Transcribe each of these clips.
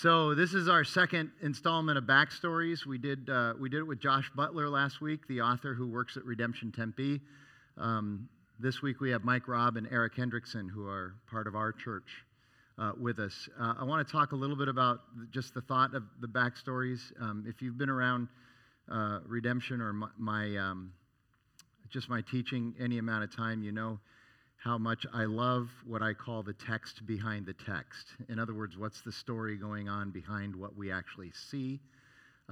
So this is our second installment of backstories. We did uh, we did it with Josh Butler last week, the author who works at Redemption Tempe. Um, this week we have Mike Robb and Eric Hendrickson, who are part of our church, uh, with us. Uh, I want to talk a little bit about just the thought of the backstories. Um, if you've been around uh, Redemption or my, my um, just my teaching any amount of time, you know how much I love what I call the text behind the text. In other words, what's the story going on behind what we actually see?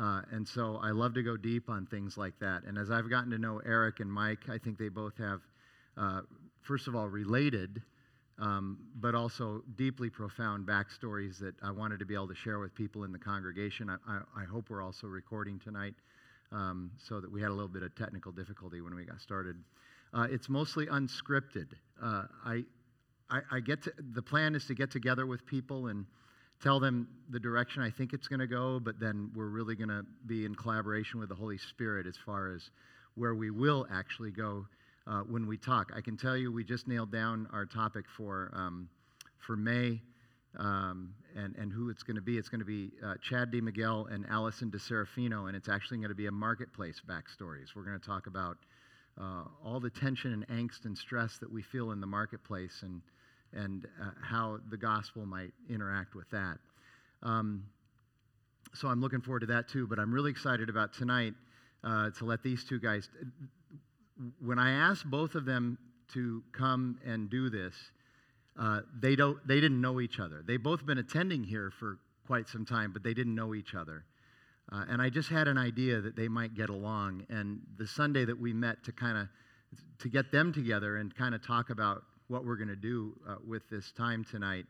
Uh, and so I love to go deep on things like that. And as I've gotten to know Eric and Mike, I think they both have, uh, first of all, related, um, but also deeply profound backstories that I wanted to be able to share with people in the congregation. I, I, I hope we're also recording tonight um, so that we had a little bit of technical difficulty when we got started. Uh, it's mostly unscripted. Uh, I, I, I, get to, the plan is to get together with people and tell them the direction I think it's going to go, but then we're really going to be in collaboration with the Holy Spirit as far as where we will actually go uh, when we talk. I can tell you we just nailed down our topic for, um, for May. Um, and, and who it's going to be. It's going to be uh, Chad Miguel and Allison DeSerafino, and it's actually going to be a marketplace backstories. We're going to talk about uh, all the tension and angst and stress that we feel in the marketplace and, and uh, how the gospel might interact with that. Um, so I'm looking forward to that too, but I'm really excited about tonight uh, to let these two guys. When I asked both of them to come and do this, uh, they, don't, they didn't know each other. They've both been attending here for quite some time, but they didn't know each other. Uh, and I just had an idea that they might get along. And the Sunday that we met to kind of to get them together and kind of talk about what we're going to do uh, with this time tonight,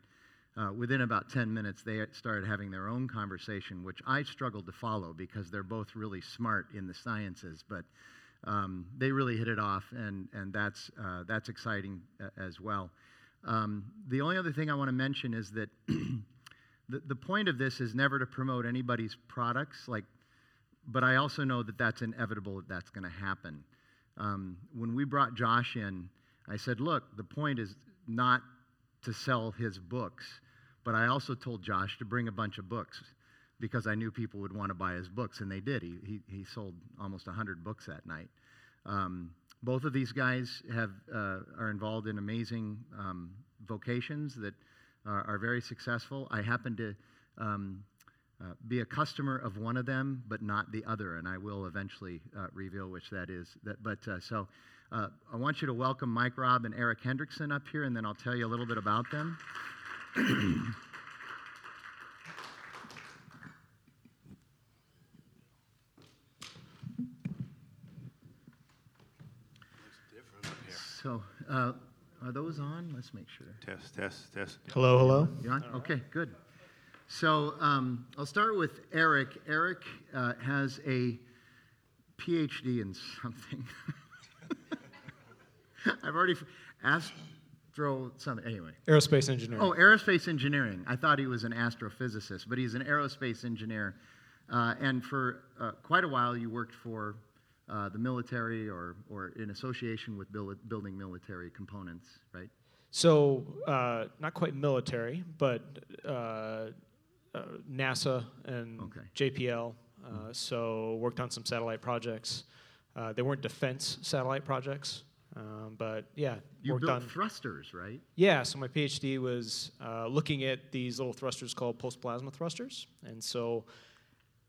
uh, within about 10 minutes, they started having their own conversation, which I struggled to follow because they're both really smart in the sciences. But um, they really hit it off, and, and that's, uh, that's exciting uh, as well. Um, the only other thing I want to mention is that the, the point of this is never to promote anybody's products, like, but I also know that that's inevitable that that's going to happen. Um, when we brought Josh in, I said, look, the point is not to sell his books, but I also told Josh to bring a bunch of books because I knew people would want to buy his books, and they did. He, he, he sold almost 100 books that night. Um, both of these guys have, uh, are involved in amazing um, vocations that are, are very successful. I happen to um, uh, be a customer of one of them, but not the other, and I will eventually uh, reveal which that is. That, but uh, so uh, I want you to welcome Mike Robb and Eric Hendrickson up here, and then I'll tell you a little bit about them. so, uh, are those on? Let's make sure. Test, test, test. Hello, hello. You on? Okay, good. So um, I'll start with Eric. Eric uh, has a PhD in something. I've already asked throw something anyway. Aerospace engineering. Oh, aerospace engineering. I thought he was an astrophysicist, but he's an aerospace engineer. Uh, and for uh, quite a while, you worked for uh, the military or, or in association with build, building military components, right? So, uh, not quite military, but uh, uh NASA and okay. JPL. Mm-hmm. So, worked on some satellite projects. Uh, they weren't defense satellite projects, um, but yeah, you worked built on thrusters, right? Yeah. So my PhD was looking at these little thrusters called pulse plasma thrusters, and so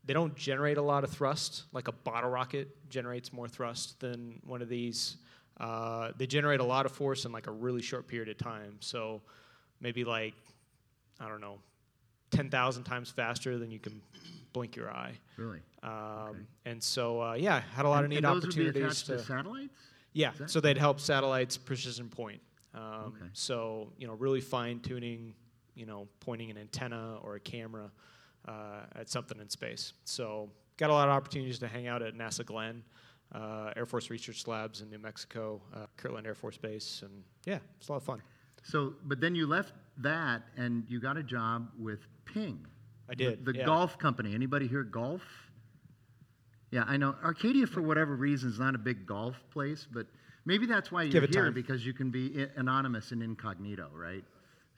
they don't generate a lot of thrust. Like a bottle rocket generates more thrust than one of these. Uh, they generate a lot of force in like a really short period of time. So maybe like I don't know, ten thousand times faster than you can blink your eye. Really? Um, okay. And so uh, yeah, had a lot and, of neat those opportunities. Would be attached to, to satellites. Yeah, so they'd help satellites precision point. Um, okay. So you know, really fine tuning, you know, pointing an antenna or a camera at something in space. So got a lot of opportunities to hang out at NASA Glenn, uh, Air Force Research Labs in New Mexico, uh, Kirtland Air Force Base, and yeah, it's a lot of fun. So, but then you left that and you got a job with Ping. I did. The, the yeah. golf company. Anybody here golf? Yeah, I know. Arcadia, for whatever reason, is not a big golf place, but maybe that's why you're here time. because you can be anonymous and incognito, right?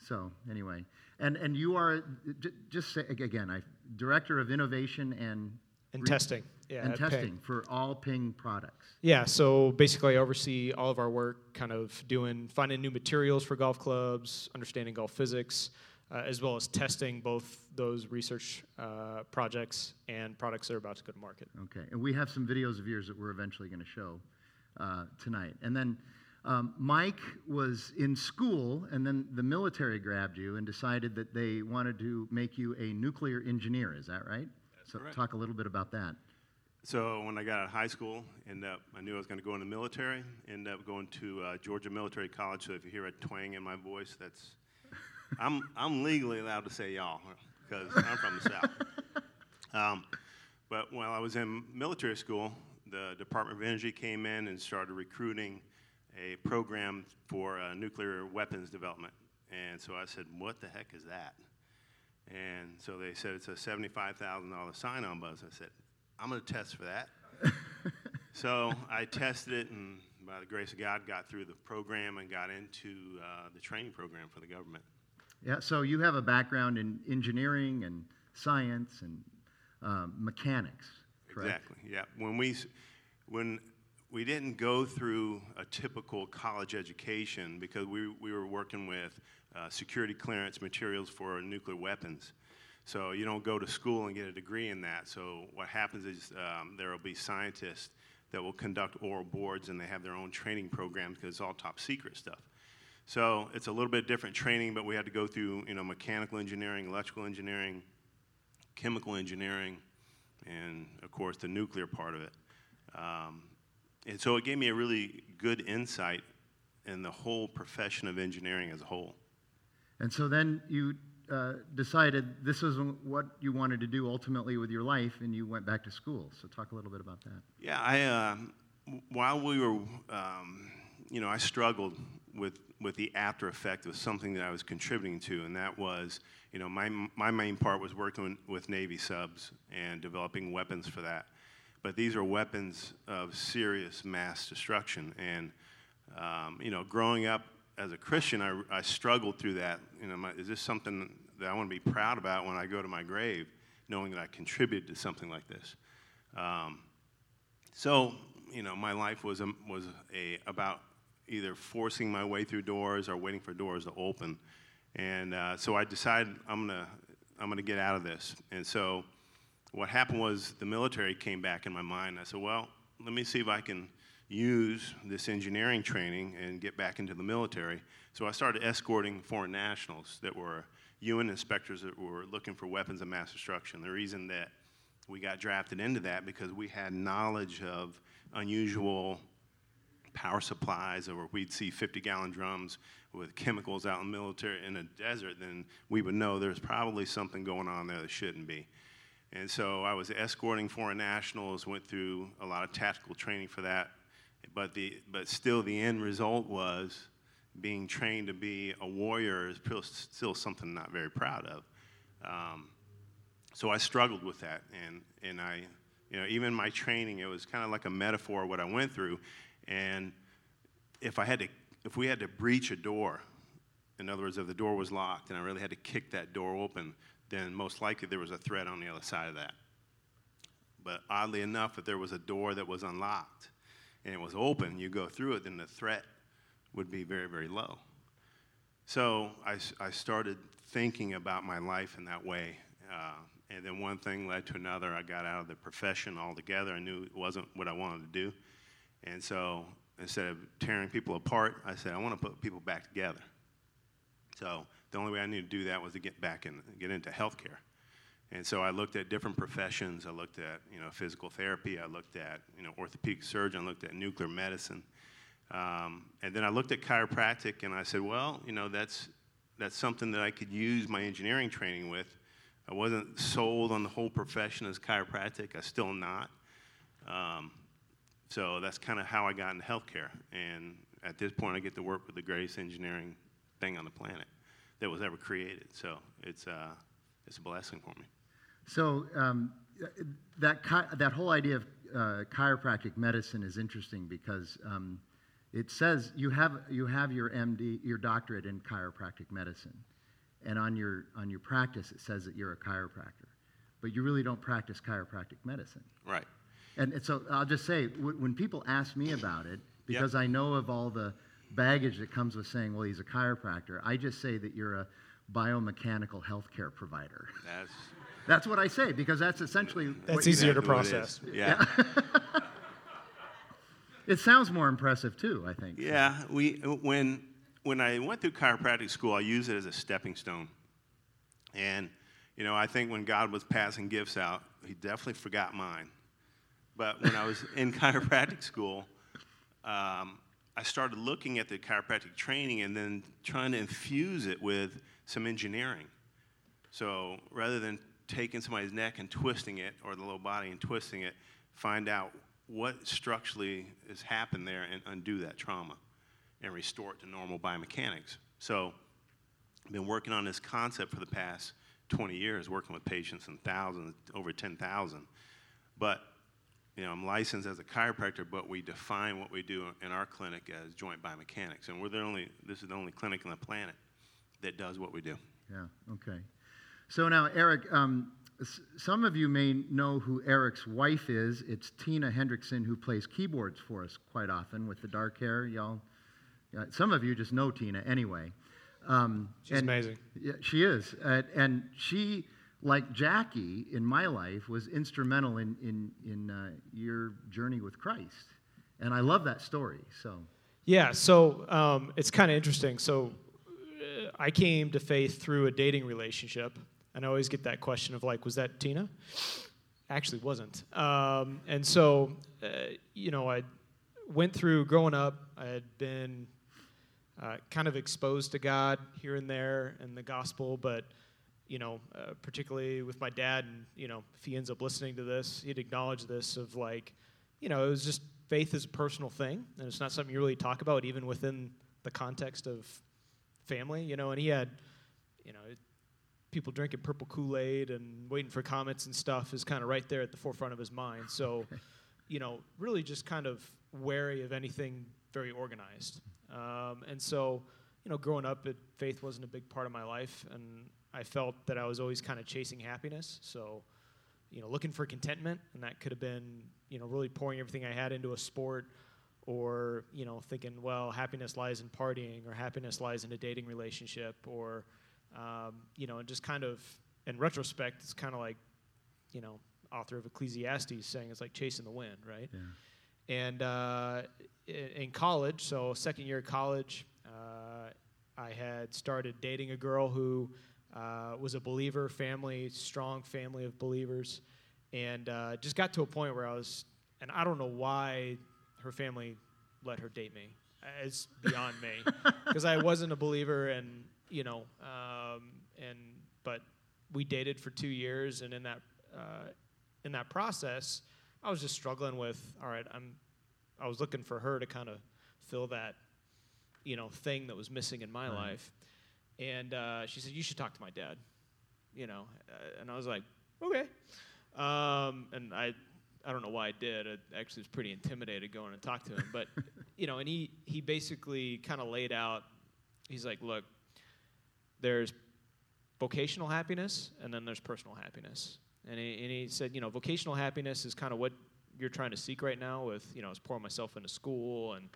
So, anyway. And, and you are, j- just say, again, I, Director of Innovation and, And testing. Yeah, and at Ping. Testing for all Ping products. Yeah, so basically, I oversee all of our work, kind of doing finding new materials for golf clubs, understanding golf physics, uh, as well as testing both those research uh, projects and products that are about to go to market. Okay, and we have some videos of yours that we're eventually going to show uh, tonight. And then um, Mike was in school, and then the military grabbed you and decided that they wanted to make you a nuclear engineer. Is that right? That's so correct. talk a little bit about that. So when I got out of high school, end up I knew I was going to go in the military. End up going to uh, Georgia Military College. So if you hear a twang in my voice, that's I'm I'm legally allowed to say y'all because I'm from the south. Um, but while I was in military school, the Department of Energy came in and started recruiting a program for uh, nuclear weapons development. And so I said, "What the heck is that?" And so they said it's a seventy-five thousand dollar sign-on bonus. I said, I'm going to test for that. so I tested it, and by the grace of God, got through the program and got into uh, the training program for the government. Yeah, so you have a background in engineering and science and um, mechanics, correct? Exactly. Yeah. When we when we didn't go through a typical college education because we, we were working with uh, security clearance materials for nuclear weapons. So you don't go to school and get a degree in that. So what happens is um, there will be scientists that will conduct oral boards and they have their own training programs because it's all top secret stuff. So it's a little bit different training, but we had to go through you know mechanical engineering, electrical engineering, chemical engineering, and of course the nuclear part of it. Um, and so it gave me a really good insight in the whole profession of engineering as a whole. And so then you uh, decided this is what you wanted to do ultimately with your life, and you went back to school. So talk a little bit about that. Yeah, I uh, while we were, um, you know, I struggled with with the after effect of something that I was contributing to, and that was, you know, my my main part was working with Navy subs and developing weapons for that. But these are weapons of serious mass destruction, and um, you know, growing up as a Christian, I, I struggled through that. You know, my, is this something that I want to be proud about when I go to my grave, knowing that I contributed to something like this? Um, so, you know, my life was, a, was a, about either forcing my way through doors or waiting for doors to open. And uh, so I decided I'm going to I'm gonna get out of this. And so what happened was the military came back in my mind. I said, well, let me see if I can use this engineering training and get back into the military. So I started escorting foreign nationals that were UN inspectors that were looking for weapons of mass destruction. The reason that we got drafted into that because we had knowledge of unusual power supplies or we'd see 50 gallon drums with chemicals out in the military in a desert then we would know there's probably something going on there that shouldn't be and so i was escorting foreign nationals went through a lot of tactical training for that. But the but still the end result was being trained to be a warrior is still- something I'm not very proud of. Um, so I struggled with that, and and I, you know, even my training, it was kind of like a metaphor of what I went through, and if I had to, if we had to breach a door, in other words, if the door was locked and I really had to kick that door open, then most likely there was a threat on the other side of that. But oddly enough, if there was a door that was unlocked and it was open, you go through it, then the threat would be very, very low. So I, I started thinking about my life in that way. Uh, and then one thing led to another. I got out of the profession altogether. I knew it wasn't what I wanted to do. And so instead of tearing people apart, I said, I want to put people back together. So the only way I knew to do that was to get back and get into healthcare. And so I looked at different professions. I looked at, you know, physical therapy. I looked at, you know, orthopedic surgeon. I looked at nuclear medicine. Um, and then I looked at chiropractic and I said, well, you know, that's, that's something that I could use my engineering training with. I wasn't sold on the whole profession as chiropractic. I still not. Um, so that's kind of how I got into healthcare. And at this point, I get to work with the greatest engineering thing on the planet that was ever created. So it's, uh, it's a blessing for me. So um, that chi- that whole idea of uh, chiropractic medicine is interesting because um, it says you have you have your MD, your doctorate in chiropractic medicine, and on your on your practice it says that you're a chiropractor, but you really don't practice chiropractic medicine. Right. And, and so I'll just say, w- when people ask me about it, because I know of all the baggage that comes with saying, well, he's a chiropractor, I just say that you're a biomechanical healthcare provider. That's That's what I say because that's essentially. That's what you- easier to exactly what it process. is. Yeah. It sounds more impressive too. I think. Yeah, we when when I went through chiropractic school, I used it as a stepping stone. And you know, I think when God was passing gifts out, He definitely forgot mine. But when I was in chiropractic school, um, I started looking at the chiropractic training and then trying to infuse it with some engineering. So rather than taking somebody's neck and twisting it, or the low body and twisting it, find out what structurally has happened there and undo that trauma and restore it to normal biomechanics. So I've been working on this concept for the past 20 years, working with patients and thousands, over 10,000. But you know, I'm licensed as a chiropractor, but we define what we do in our clinic as joint biomechanics, and we're the only. This is the only clinic on the planet that does what we do. Yeah. Okay. So now, Eric, um, s- some of you may know who Eric's wife is. It's Tina Hendrickson, who plays keyboards for us quite often with the dark hair. Y'all, yeah, some of you just know Tina anyway. Um, She's and- amazing. Yeah, she is, uh, and she, like Jackie in my life, was instrumental in in in uh, your journey with Christ, and I love that story. So. Yeah, so um, it's kind of interesting. So uh, I came to faith through a dating relationship, and I always get that question of like, was that Tina? Actually, wasn't. Um, and so, uh, you know, I went through growing up. I had been uh, kind of exposed to God here and there and the gospel, but you know, uh, particularly with my dad, and you know, if he ends up listening to this, he'd acknowledge this of like, you know, it was just faith is a personal thing, and it's not something you really talk about even within the context of family, you know. And he had, you know, people drinking purple Kool Aid and waiting for comments and stuff is kind of right there at the forefront of his mind. So, you know, really just kind of wary of anything very organized. Um, and so, you know, growing up, it, faith wasn't a big part of my life, and I felt that I was always kind of chasing happiness. So, you know, looking for contentment, and that could have been, you know, really pouring everything I had into a sport, or you know, thinking, well, happiness lies in partying, or happiness lies in a dating relationship, or um, you know, and just kind of, in retrospect, it's kind of like, you know, author of Ecclesiastes saying it's like chasing the wind, right? Yeah. And uh, in college, so second year of college, uh, I had started dating a girl who uh, was a believer, family, strong family of believers, and uh, just got to a point where I was, and I don't know why her family let her date me. It's beyond me because I wasn't a believer, and you know, um, and but we dated for two years, and in that uh, in that process, I was just struggling with, all right, I'm, I was looking for her to kind of fill that, you know, thing that was missing in my Right. life, and uh, she said you should talk to my dad, you know, uh, and I was like, okay, um, and I, I don't know why I did. I actually was pretty intimidated going and talk to him, but you know, and he he basically kind of laid out. He's like, look, there's vocational happiness and then there's personal happiness. And he, and he said, you know, vocational happiness is kind of what you're trying to seek right now with, you know, I was pouring myself into school and,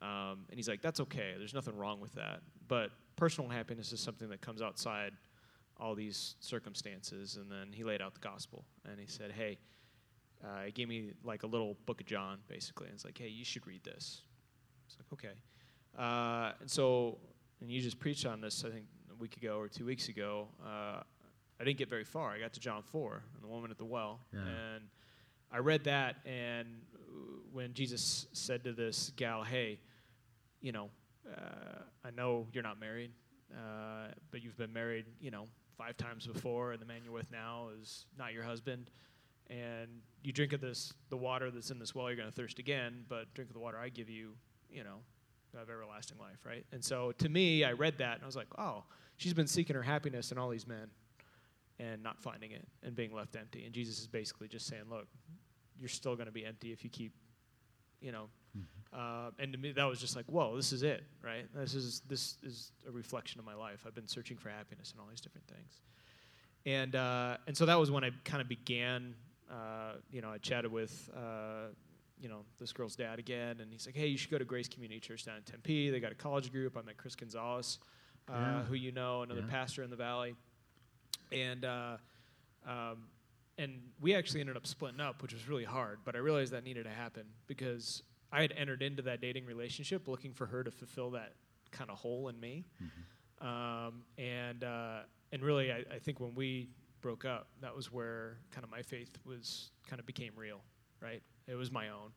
um, and he's like, that's okay. There's nothing wrong with that. But personal happiness is something that comes outside all these circumstances. And then he laid out the gospel and he said, hey, uh, he gave me like a little book of John, basically. And it's like, hey, you should read this. It's like, okay. Uh, and so, and you just preached on this, I think, a week ago or two weeks ago. Uh, I didn't get very far. I got to John 4, and the woman at the well. Yeah. And I read that, and when Jesus said to this gal, hey, you know, uh, I know you're not married, uh, but you've been married, you know, five times before, and the man you're with now is not your husband. And you drink of this, the water that's in this well, you're going to thirst again. But drink of the water I give you, you know, have everlasting life, right? And so to me, I read that and I was like, oh, she's been seeking her happiness in all these men and not finding it and being left empty. And Jesus is basically just saying, look, you're still going to be empty if you keep, you know, Uh, and to me, that was just like, whoa, this is it, right? This is this is a reflection of my life. I've been searching for happiness and all these different things, and uh, and so that was when I kind of began. Uh, you know, I chatted with uh, you know this girl's dad again, and he's like, hey, you should go to Grace Community Church down in Tempe. They got a college group. I met Chris Gonzalez, uh, Yeah. who you know, another Yeah. pastor in the valley, and. Uh, um, and we actually ended up splitting up, which was really hard. But I realized that needed to happen because I had entered into that dating relationship looking for her to fulfill that kind of hole in me. Um, and uh, and really, I, I think when we broke up, that was where kind of my faith was kind of became real, right? It was my own.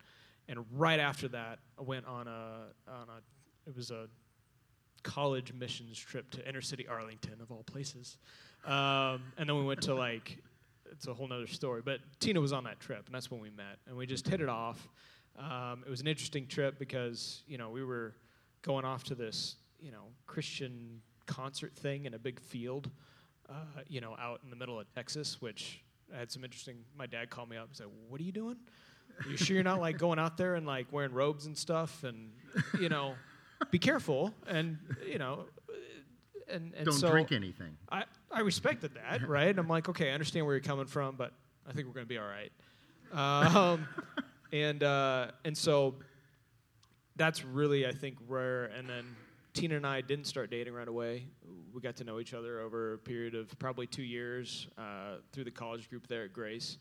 And right after that, I went on a on a it was a college missions trip to inner city Arlington of all places. Um, and then we went to like it's a whole nother story. But Tina was on that trip, and that's when we met, and we just hit it off. Um, it was an interesting trip because you know we were going off to this you know Christian concert thing in a big field, uh, you know, out in the middle of Texas, which I had some interesting. My dad called me up and said, "What are you doing? Are you sure you're not like going out there and like wearing robes and stuff? And you know, be careful." And you know, and, and Don't so drink anything. I, I respected that, right? And I'm like, okay, I understand where you're coming from, but I think we're going to be all right. Um, and uh, and so that's really, I think, rare. And then Tina and I didn't start dating right away. We got to know each other over a period of probably two years uh, through the college group there at Grace.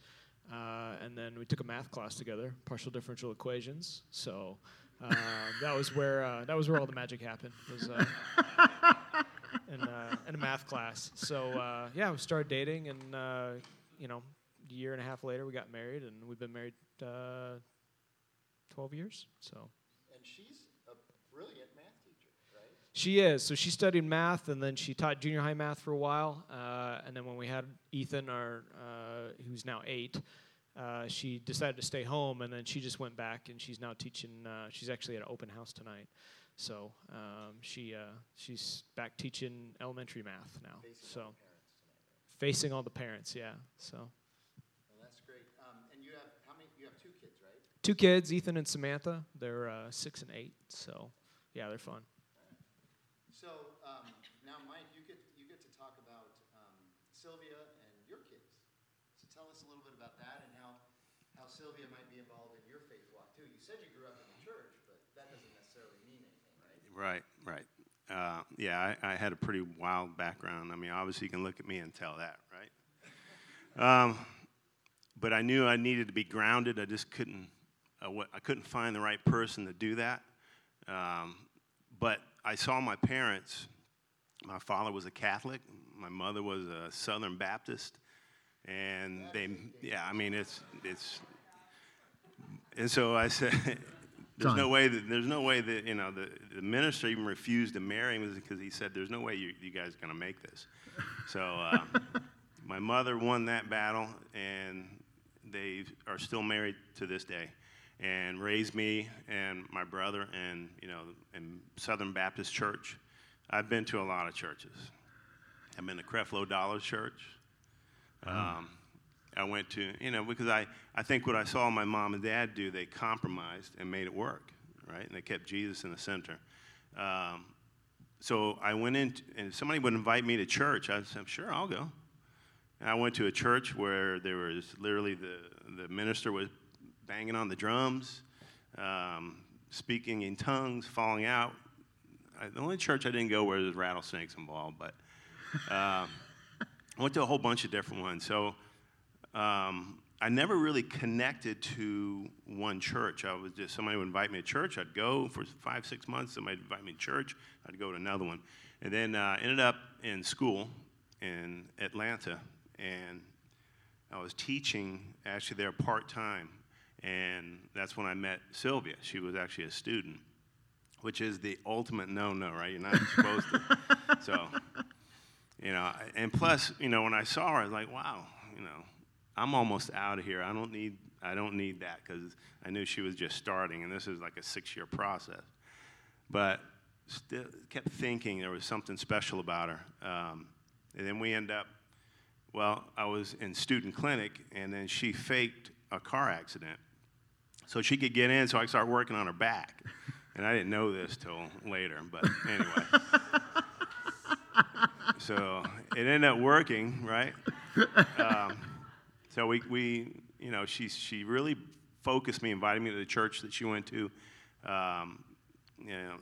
Uh, and then we took a math class together, partial differential equations. So uh, that was where uh, that was where all the magic happened. Was, uh, in, uh, in a math class. So uh, yeah, we started dating, and uh, you know, year and a half later, we got married, and we've been married uh, twelve years. So And she's a brilliant math teacher, right? she is. So she studied math, and then she taught junior high math for a while. Uh, and then when we had Ethan, our uh, who's now eight. Uh, she decided to stay home, and then she just went back, and she's now teaching. Uh, she's actually at an open house tonight, so um, she uh, she's back teaching elementary math now. so facing all the parents, yeah. So Well, that's great. Um, and you have how many? You have two kids, right? Two kids, Ethan and Samantha. They're uh, six and eight. So yeah, they're fun. So um, now, Mike, you get you get to talk about um, Sylvia and your kids. So tell us a little bit about that and how how Sylvia might be involved in your faith walk too. You said you grew up in the church, but that doesn't necessarily mean anything, right? Right, right. Uh, yeah, I, I had a pretty wild background. I mean, obviously, you can look at me and tell that, right? Um, but I knew I needed to be grounded. I just couldn't. Uh, what, I couldn't find the right person to do that. Um, but I saw my parents. My father was a Catholic. My mother was a Southern Baptist, and they. Yeah, I mean, it's it's. And so I said, "There's no way that there's no way that you know the, the minister even refused to marry him because he said there's no way you, you guys are going to make this." So uh, my mother won that battle, and they are still married to this day, and raised me and my brother, and you know, in Southern Baptist Church. I've been to a lot of churches. I've been to Creflo Dollar Church. Um, I went to, you know, because I, I think what I saw my mom and dad do, they compromised and made it work, right? And they kept Jesus in the center. Um, so I went in, t- and if somebody would invite me to church, I said, sure, I'll go. And I went to a church where there was literally the, the minister was banging on the drums, um, speaking in tongues, falling out. I, the only church I didn't go where there's rattlesnakes involved, but um, I went to a whole bunch of different ones. So um, I never really connected to one church. I was just somebody would invite me to church. I'd go for five, six months. Somebody would invite me to church. I'd go to another one, and then uh, ended up in school in Atlanta, and I was teaching actually there part time, and that's when I met Sylvia. She was actually a student, which is the ultimate no-no, right? You're not supposed to. So, you know, and plus, you know, when I saw her, I was like, wow, you know, I'm almost out of here. I don't need, I don't need that because I knew she was just starting, and this is like a six-year process. But still kept thinking there was something special about her. Um, and then we end up, well, I was in student clinic, and then she faked a car accident. So she could get in so I could start working on her back. And I didn't know this till later, but anyway. so it ended up working, right? Um, so we, we, you know, she, she really focused me, invited me to the church that she went to. Um, you know,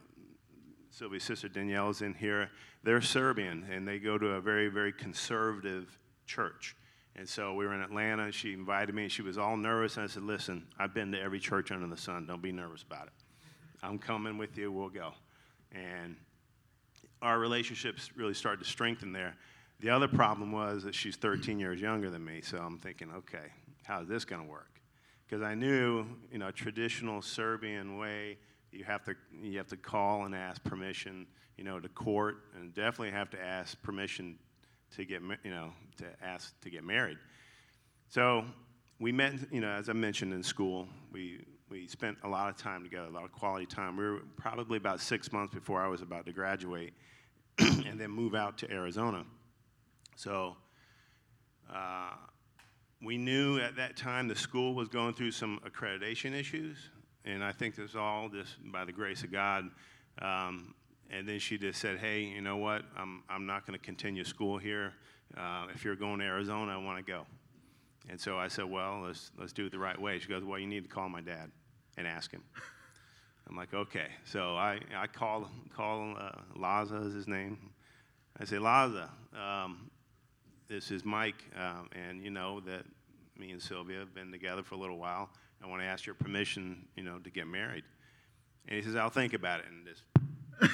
Sylvia's sister Danielle's in here. They're Serbian, and they go to a very, very conservative church. And so we were in Atlanta. She invited me. And She was all nervous. And I said, Listen, I've been to every church under the sun. Don't be nervous about it. I'm coming with you. We'll go. And our relationships really started to strengthen there. The other problem was that she's 13 years younger than me. So I'm thinking, okay, how is this going to work? Because I knew, you know, traditional Serbian way, you have to you have to call and ask permission, you know, to court, and definitely have to ask permission to get, you know, to ask to get married. So we met, you know, as I mentioned in school, we, we spent a lot of time together, a lot of quality time. We were probably about six months before I was about to graduate and then move out to Arizona. So uh, we knew at that time the school was going through some accreditation issues, and I think this all just by the grace of God. Um, and then she just said, hey, you know what? I'm, I'm not going to continue school here. Uh, if you're going to Arizona, I want to go. And so I said, well, let's, let's do it the right way. She goes, well, you need to call my dad and ask him. I'm like, okay. So I, I call, call uh, Laza is his name. I say, Laza, um, this is Mike, um, and you know that me and Sylvia have been together for a little while. I want to ask your permission, you know, to get married. And he says, I'll think about it. And just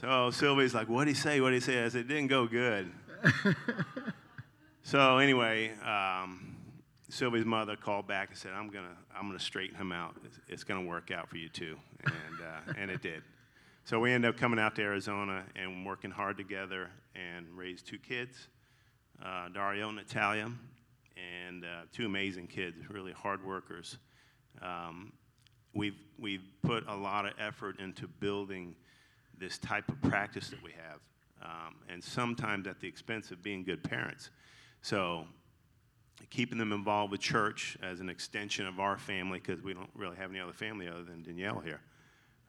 so Sylvia's like, what'd he say? What'd he say? I said, it didn't go good. so anyway, um, Sylvia's mother called back and said, I'm gonna, I'm gonna straighten him out. It's, it's gonna work out for you too. And, uh, and it did. So we ended up coming out to Arizona and working hard together and raised two kids, uh, Dario and Natalia, and uh, two amazing kids, really hard workers. Um, we've, we've put a lot of effort into building this type of practice that we have, um, and sometimes at the expense of being good parents. So, keeping them involved with church as an extension of our family, because we don't really have any other family other than Danielle here,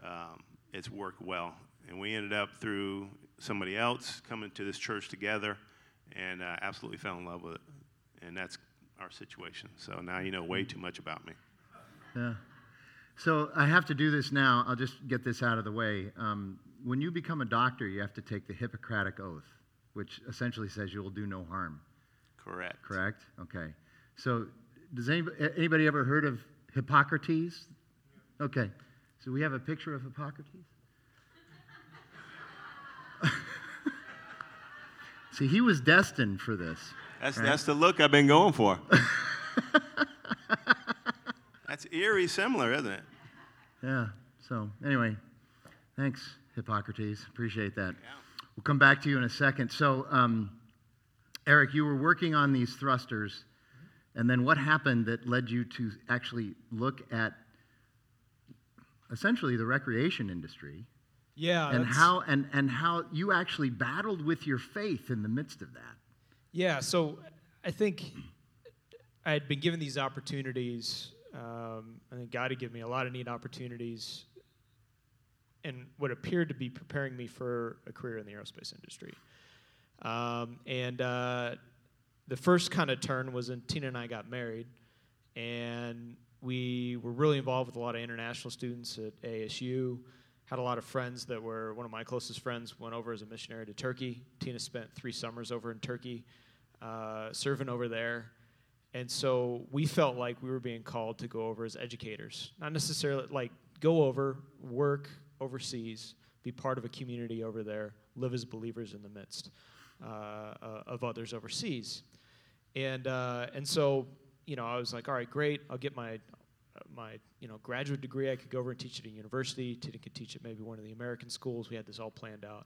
um, it's worked well. And we ended up through somebody else coming to this church together and uh, absolutely fell in love with it. And that's our situation. So now you know way too much about me. Yeah. So I have to do this now. I'll just get this out of the way. Um, when you become a doctor, you have to take the Hippocratic Oath, which essentially says you will do no harm. Correct. Correct? Okay. So does anybody, anybody ever heard of Hippocrates? Okay. So we have a picture of Hippocrates? See, he was destined for this. That's, right? that's the look I've been going for. that's eerie similar, isn't it? Yeah. So, anyway, thanks, Hippocrates. Appreciate that. Yeah. We'll come back to you in a second. So, um, Eric, you were working on these thrusters, and then what happened that led you to actually look at essentially the recreation industry? Yeah. And how and, and how you actually battled with your faith in the midst of that. Yeah, so I think I had been given these opportunities. Um, I think God had given me a lot of neat opportunities and what appeared to be preparing me for a career in the aerospace industry. Um, and uh, the first kind of turn was when Tina and I got married, and we were really involved with a lot of international students at ASU. Had a lot of friends that were one of my closest friends went over as a missionary to Turkey. Tina spent three summers over in Turkey, uh, serving over there. And so we felt like we were being called to go over as educators, not necessarily like go over, work overseas, be part of a community over there, live as believers in the midst uh, uh, of others overseas. And, uh, and so, you know, I was like, all right, great, I'll get my, my you know, graduate degree. I could go over and teach at a university. Tina could teach at maybe one of the American schools. We had this all planned out.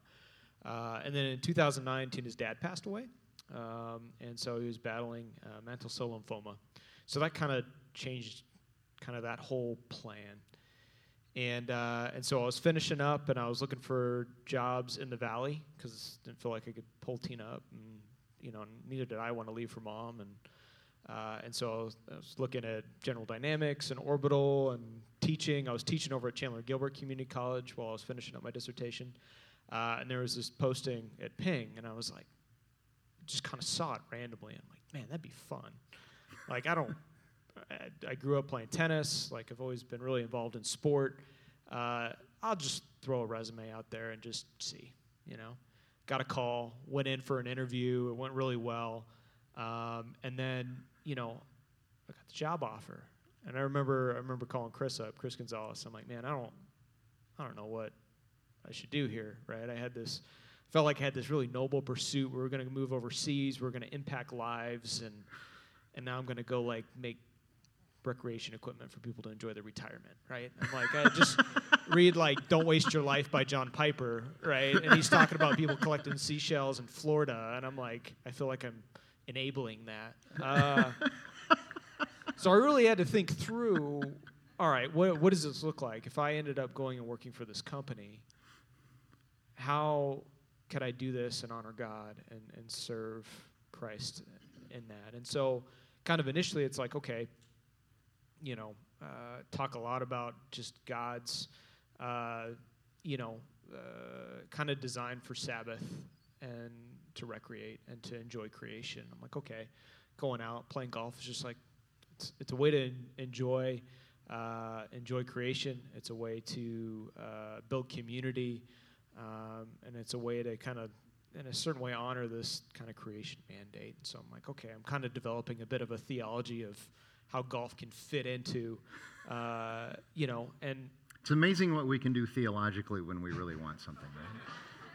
Uh, and then in 2009, Tina's dad passed away. Um, and so he was battling uh, mantle cell lymphoma. So that kind of changed kind of that whole plan. And, uh, and so I was finishing up and I was looking for jobs in the valley because didn't feel like I could pull Tina up. And, you know, neither did I want to leave for mom. And Uh, and so I was, I was looking at General Dynamics and Orbital and teaching. I was teaching over at Chandler Gilbert Community College while I was finishing up my dissertation. Uh, and there was this posting at Ping, and I was like, just kind of saw it randomly. I'm like, man, that'd be fun. Like, I don't, I, I grew up playing tennis. Like, I've always been really involved in sport. Uh, I'll just throw a resume out there and just see, you know. Got a call, went in for an interview. It went really well. Um, and then, you know, I got the job offer. And I remember, I remember calling Chris up, Chris Gonzalez. I'm like, man, I don't, I don't know what I should do here, right? I had this, felt like I had this really noble pursuit. We were going to move overseas. We were going to impact lives, and and now I'm going to go like make recreation equipment for people to enjoy their retirement, right? I'm like, I just read like "Don't Waste Your Life" by John Piper, right? And he's talking about people collecting seashells in Florida, and I'm like, I feel like I'm enabling that. Uh, so I really had to think through. All right, what what does this look like if I ended up going and working for this company? How could I do this and honor God and, and serve Christ in that? And so, kind of initially, it's like, okay, you know, uh, talk a lot about just God's, uh, you know, uh, kind of design for Sabbath and to recreate and to enjoy creation. I'm like, okay, going out playing golf is just like it's, it's a way to enjoy uh, enjoy creation. It's a way to uh, build community, um, and it's a way to kind of in a certain way honor this kind of creation mandate. And so I'm like, okay, I'm kind of developing a bit of a theology of how golf can fit into, uh, you know, and It's amazing what we can do theologically when we really want something, right?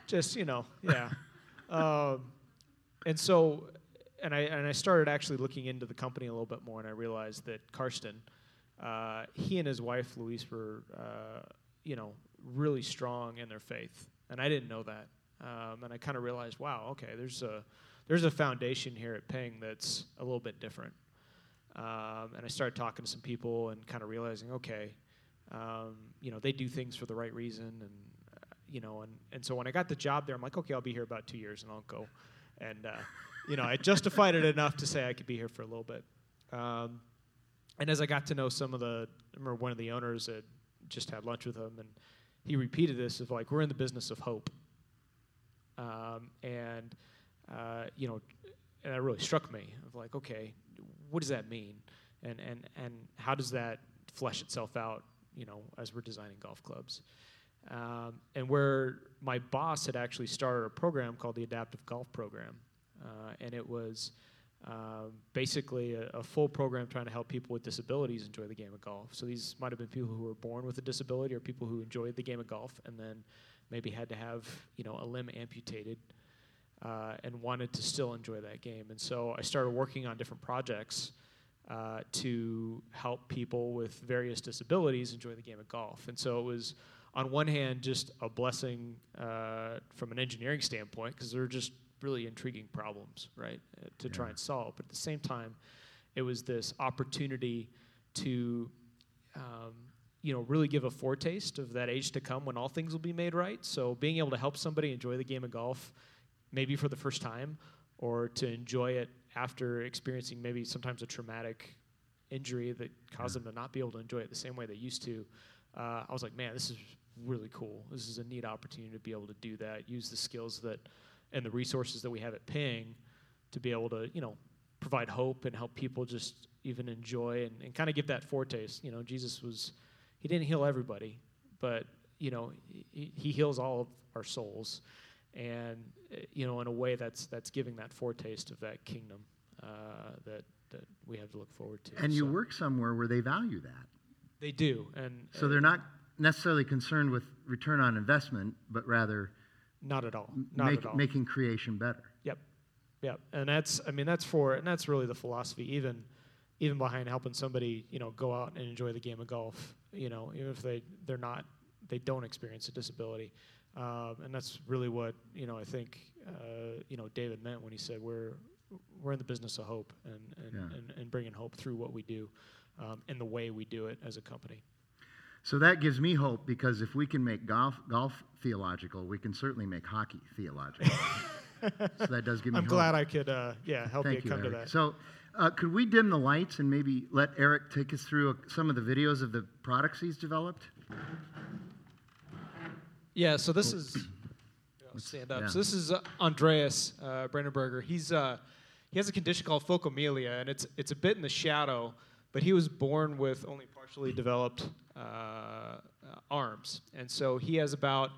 just you know yeah um, and so and I, and I started actually looking into the company a little bit more and i realized that karsten uh, he and his wife louise were uh, you know really strong in their faith and i didn't know that um, and i kind of realized wow okay there's a there's a foundation here at ping that's a little bit different um, and i started talking to some people and kind of realizing okay um, you know they do things for the right reason and you know, and, and so when I got the job there, I'm like, okay, I'll be here about two years and I'll go. And, uh, you know, I justified it enough to say I could be here for a little bit. Um, and as I got to know some of the, I remember one of the owners had just had lunch with him, and he repeated this of like, we're in the business of hope. Um, and, uh, you know, and that really struck me of like, okay, what does that mean? And, and, and how does that flesh itself out, you know, as we're designing golf clubs? Um, and where my boss had actually started a program called the Adaptive Golf Program. Uh, and it was uh, basically a, a, full program trying to help people with disabilities enjoy the game of golf. So these might have been people who were born with a disability or people who enjoyed the game of golf and then maybe had to have you know a limb amputated uh, and wanted to still enjoy that game. And so I started working on different projects uh, to help people with various disabilities enjoy the game of golf. And so it was on one hand, just a blessing uh, from an engineering standpoint because they're just really intriguing problems, right, uh, to yeah. try and solve. But at the same time, it was this opportunity to, um, you know, really give a foretaste of that age to come when all things will be made right. So being able to help somebody enjoy the game of golf, maybe for the first time, or to enjoy it after experiencing maybe sometimes a traumatic injury that caused yeah. them to not be able to enjoy it the same way they used to. Uh, I was like, man, this is really cool. This is a neat opportunity to be able to do that, use the skills that and the resources that we have at Ping to be able to, you know, provide hope and help people just even enjoy and, and kind of give that foretaste. You know, Jesus was, he didn't heal everybody, but, you know, he, he heals all of our souls. And, you know, in a way that's, that's giving that foretaste of that kingdom uh, that, that we have to look forward to. And so. you work somewhere where they value that. They do. And so they're not necessarily concerned with return on investment, but rather not at all. Not make, at all. Making creation better. Yep, yep. And that's I mean that's for and that's really the philosophy even even behind helping somebody you know go out and enjoy the game of golf. You know even if they they're not they don't experience a disability. Um, and that's really what you know. I think uh, you know David meant when he said we're we're in the business of hope and and, yeah. and, and, bringing hope through what we do um, and the way we do it as a company. So that gives me hope because if we can make golf, golf theological, we can certainly make hockey theological. so that does give me hope. I'm hope. glad I could, uh, yeah, help Thank you you, come Eric. to that. So, uh, could we dim the lights and maybe let Eric take us through uh, some of the videos of the products he's developed? Yeah, so this is stand up. yeah. So this is uh, Andreas uh, Brandenberger. He's uh, he has a condition called phocomelia, and it's it's a bit in the shadow, but he was born with only partially developed uh, arms, and so he has about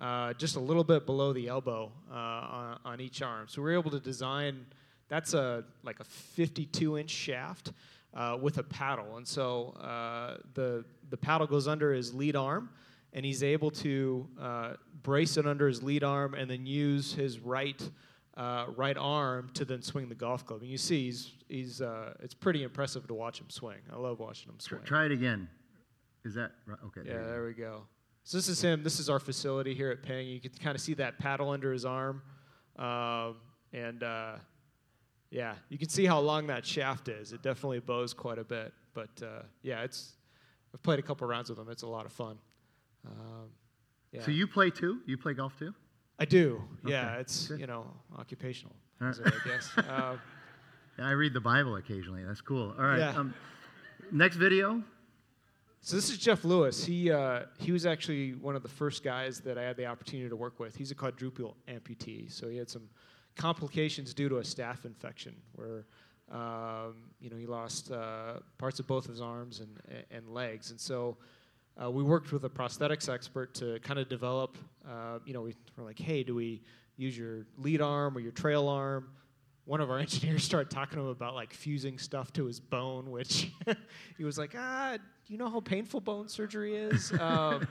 uh, just a little bit below the elbow uh, on, on each arm. So we're able to design. That's a like a 52 inch shaft uh, with a paddle, and so uh, the the paddle goes under his lead arm and he's able to uh, brace it under his lead arm and then use his right uh, right arm to then swing the golf club. And you see, he's he's uh, it's pretty impressive to watch him swing. I love watching him swing. try it again. Is that right? Okay. yeah, there there we go. So this is him. This is our facility here at Ping. You can kind of see that paddle under his arm, um, and uh, yeah, you can see how long that shaft is. It definitely bows quite a bit. But uh, yeah, it's I've played a couple rounds with him. It's a lot of fun. Um, yeah. So you play too? You play golf too? I do. Yeah, it's good. you know occupational, right. it, I guess. uh, Yeah, I read the Bible occasionally. That's cool. All right. Yeah. Um, next video. so this is Jeff Lewis. He uh, he was actually one of the first guys that I had the opportunity to work with. He's a quadruple amputee, so he had some complications due to a staph infection where. Um, you know, he lost uh, parts of both his arms and, and legs, and so uh, we worked with a prosthetics expert to kind of develop. Uh, you know, we were like, "Hey, do we use your lead arm or your trail arm?" One of our engineers started talking to him about like fusing stuff to his bone, which he was like, "Ah, do you know how painful bone surgery is?" Um,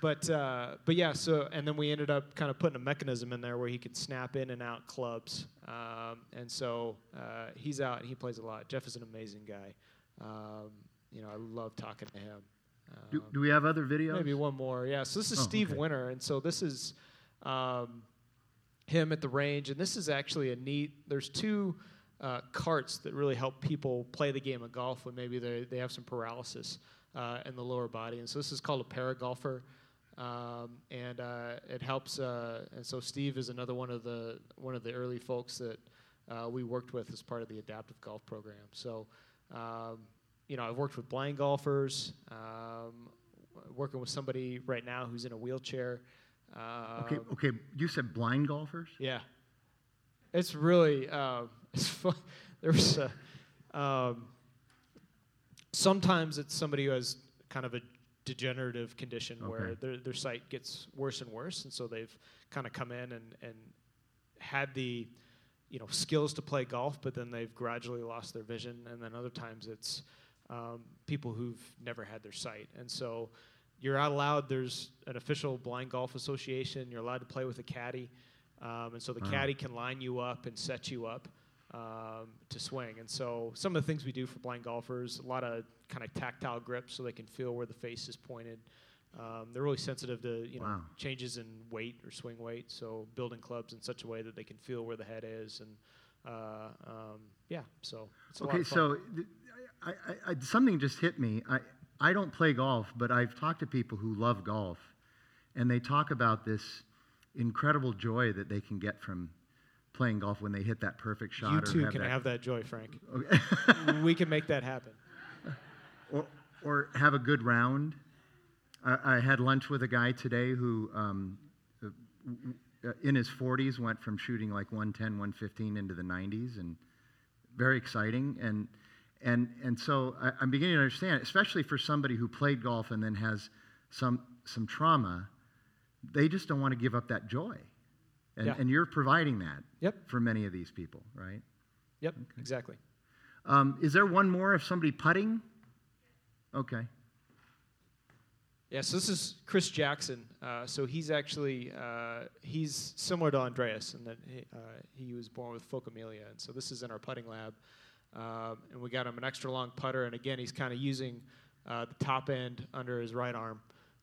but uh, but yeah, so and then we ended up kind of putting a mechanism in there where he could snap in and out clubs, um, and so uh, he's out and he plays a lot. Jeff is an amazing guy. Um, you know, I love talking to him. Do, Um, do we have other videos? Maybe one more. Yeah. So this is Oh, Steve okay. Winter, and so this is um, him at the range, and this is actually a neat. There's two uh, carts that really help people play the game of golf when maybe they they have some paralysis uh, in the lower body, and so this is called a paragolfer. Um, and uh, it helps. Uh, and so Steve is another one of the one of the early folks that uh, we worked with as part of the adaptive golf program. So, um, you know, I've worked with blind golfers, um, working with somebody right now who's in a wheelchair. Um, Okay. Okay. You said blind golfers. Yeah, it's really uh, it's fun. There's a, um, sometimes it's somebody who has kind of a degenerative condition where their their sight gets worse and worse, and so they've kind of come in and and had the you know skills to play golf, but then they've gradually lost their vision, and then other times it's um, people who've never had their sight, and so you're not allowed. There's an official blind golf association. You're allowed to play with a caddy, um, and so the Wow. caddy can line you up and set you up um, to swing. And so some of the things we do for blind golfers, a lot of kind of tactile grips, so they can feel where the face is pointed. Um, they're really sensitive to you know Wow. changes in weight or swing weight. So building clubs in such a way that they can feel where the head is, and uh, um, yeah, so it's a lot Okay, of fun. so th- I, I, something just hit me. I, I don't play golf, but I've talked to people who love golf, and they talk about this incredible joy that they can get from playing golf when they hit that perfect shot. you or too can that, have that joy, Frank. Okay. we can make that happen. or, or have a good round. I, I had lunch with a guy today who, um, uh, in his 40s, went from shooting like 110, 115 into the 90s, and very exciting. And and and so I, I'm beginning to understand, especially for somebody who played golf and then has some some trauma, they just don't want to give up that joy. And, Yeah. and you're providing that Yep. for many of these people, right? Yep. Exactly. Um, is there one more of somebody putting? Okay. Yeah, so this is Chris Jackson. Uh, so he's actually uh, he's similar to Andreas in that he, uh, he was born with phocomelia, and so this is in our putting lab, um, and we got him an extra long putter, and again he's kind of using uh, the top end under his right arm,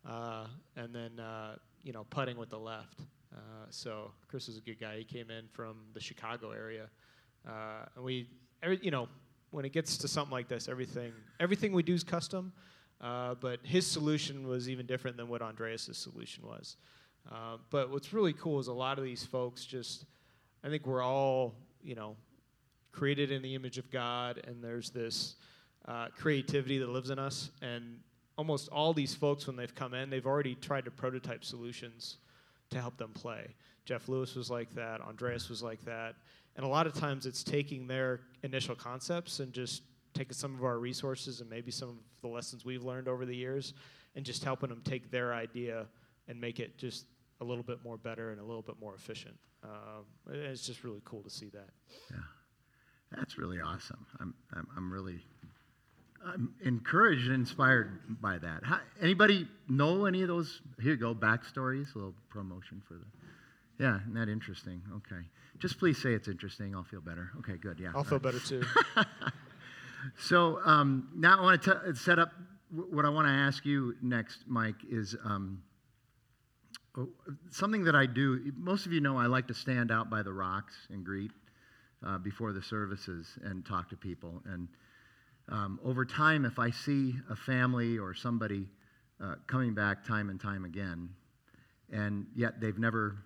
uh, and then uh, you know putting with the left. Uh, so Chris is a good guy. He came in from the Chicago area, uh, and we, every, you know, when it gets to something like this, everything everything we do is custom. Uh, but his solution was even different than what Andreas' solution was. Uh, but what's really cool is a lot of these folks just, I think we're all, you know, created in the image of God, and there's this uh, creativity that lives in us. And almost all these folks, when they've come in, they've already tried to prototype solutions to help them play. Jeff Lewis was like that, Andreas was like that. And a lot of times it's taking their initial concepts and just taking some of our resources and maybe some of the lessons we've learned over the years and just helping them take their idea and make it just a little bit more better and a little bit more efficient. Um, it's just really cool to see that. Yeah, that's really awesome. I'm, I'm, I'm really I'm encouraged and inspired by that. How, anybody know any of those? Here you go, backstories, a little promotion for the. Yeah, isn't that interesting? Okay. Just please say it's interesting. I'll feel better. Okay, good. Yeah. I'll feel better too. so um, now I want to set up what I want to ask you next, Mike, is um, oh, something that I do. Most of you know I like to stand out by the rocks and greet uh, before the services and talk to people. And um, over time, if I see a family or somebody uh, coming back time and time again, and yet they've never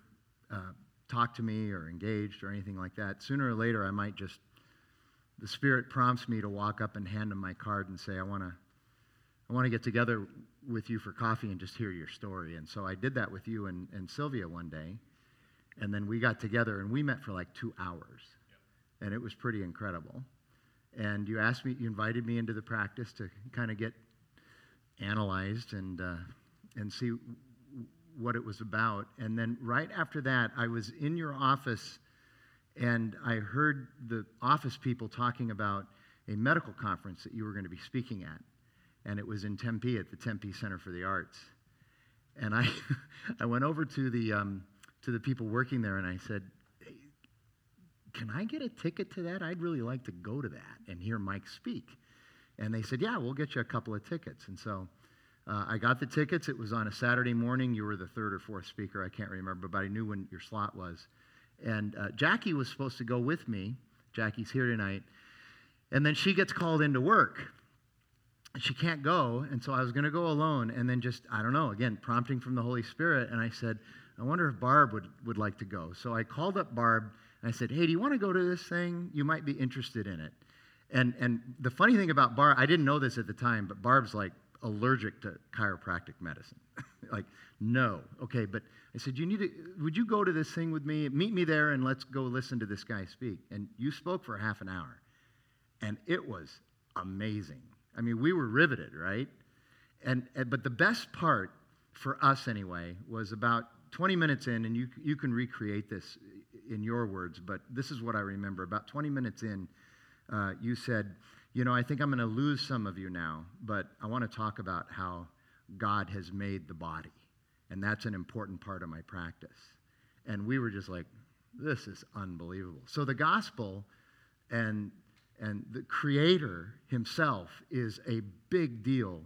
uh, talked to me or engaged or anything like that, sooner or later I might just, the Spirit prompts me to walk up and hand them my card and say, I want to. I want to get together with you for coffee and just hear your story. And so I did that with you and, and Sylvia one day. And then we got together and we met for like two hours. And it was pretty incredible and you asked me, you invited me into the practice to kind of get analyzed and uh, and see what it was about. And then right after that, I was in your office, and I heard the office people talking about a medical conference that you were going to be speaking at, and it was in Tempe at the Tempe Center for the Arts. And I, I went over to the um, to the people working there, and I said, can I get a ticket to that? I'd really like to go to that and hear Mike speak. And they said, Yeah, we'll get you a couple of tickets. And so uh, I got the tickets. It was on a Saturday morning. You were the third or fourth speaker. I can't remember, but I knew when your slot was. And uh, Jackie was supposed to go with me. Jackie's here tonight. And then she gets called into work. She can't go. And so I was going to go alone. And then just, I don't know, again, prompting from the Holy Spirit. And I said, I wonder if Barb would, would like to go. So I called up Barb I said, Hey, do you want to go to this thing? You might be interested in it. And, and the funny thing about Barb, I didn't know this at the time, but Barb's like allergic to chiropractic medicine. like, no. Okay, but I said, you need to, would you go to this thing with me? Meet me there and let's go listen to this guy speak. And you spoke for half an hour. And it was amazing. I mean, we were riveted, right? And, and but the best part for us anyway was about 20 minutes in, and you, you can recreate this in your words, but this is what I remember. About 20 minutes in, uh, you said, You know, I think I'm going to lose some of you now, but I want to talk about how God has made the body. And that's an important part of my practice. And we were just like, This is unbelievable. So the gospel and and the creator himself is a big deal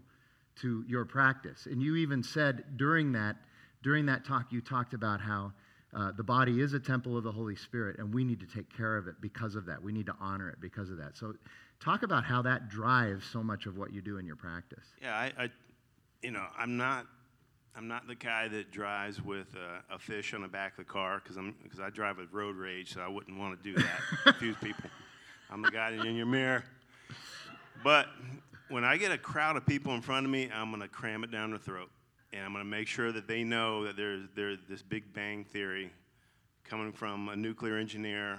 to your practice and you even said during that during that talk you talked about how uh, the body is a temple of the Holy Spirit, and we need to take care of it because of that. We need to honor it because of that. So, talk about how that drives so much of what you do in your practice. Yeah, I, I you know, I'm not, I'm not the guy that drives with a, a fish on the back of the car because I'm because I drive with road rage, so I wouldn't want to do that. confuse people. I'm the guy in your mirror. But when I get a crowd of people in front of me, I'm going to cram it down their throat and I'm going to make sure that they know that there's, there's this Big Bang theory coming from a nuclear engineer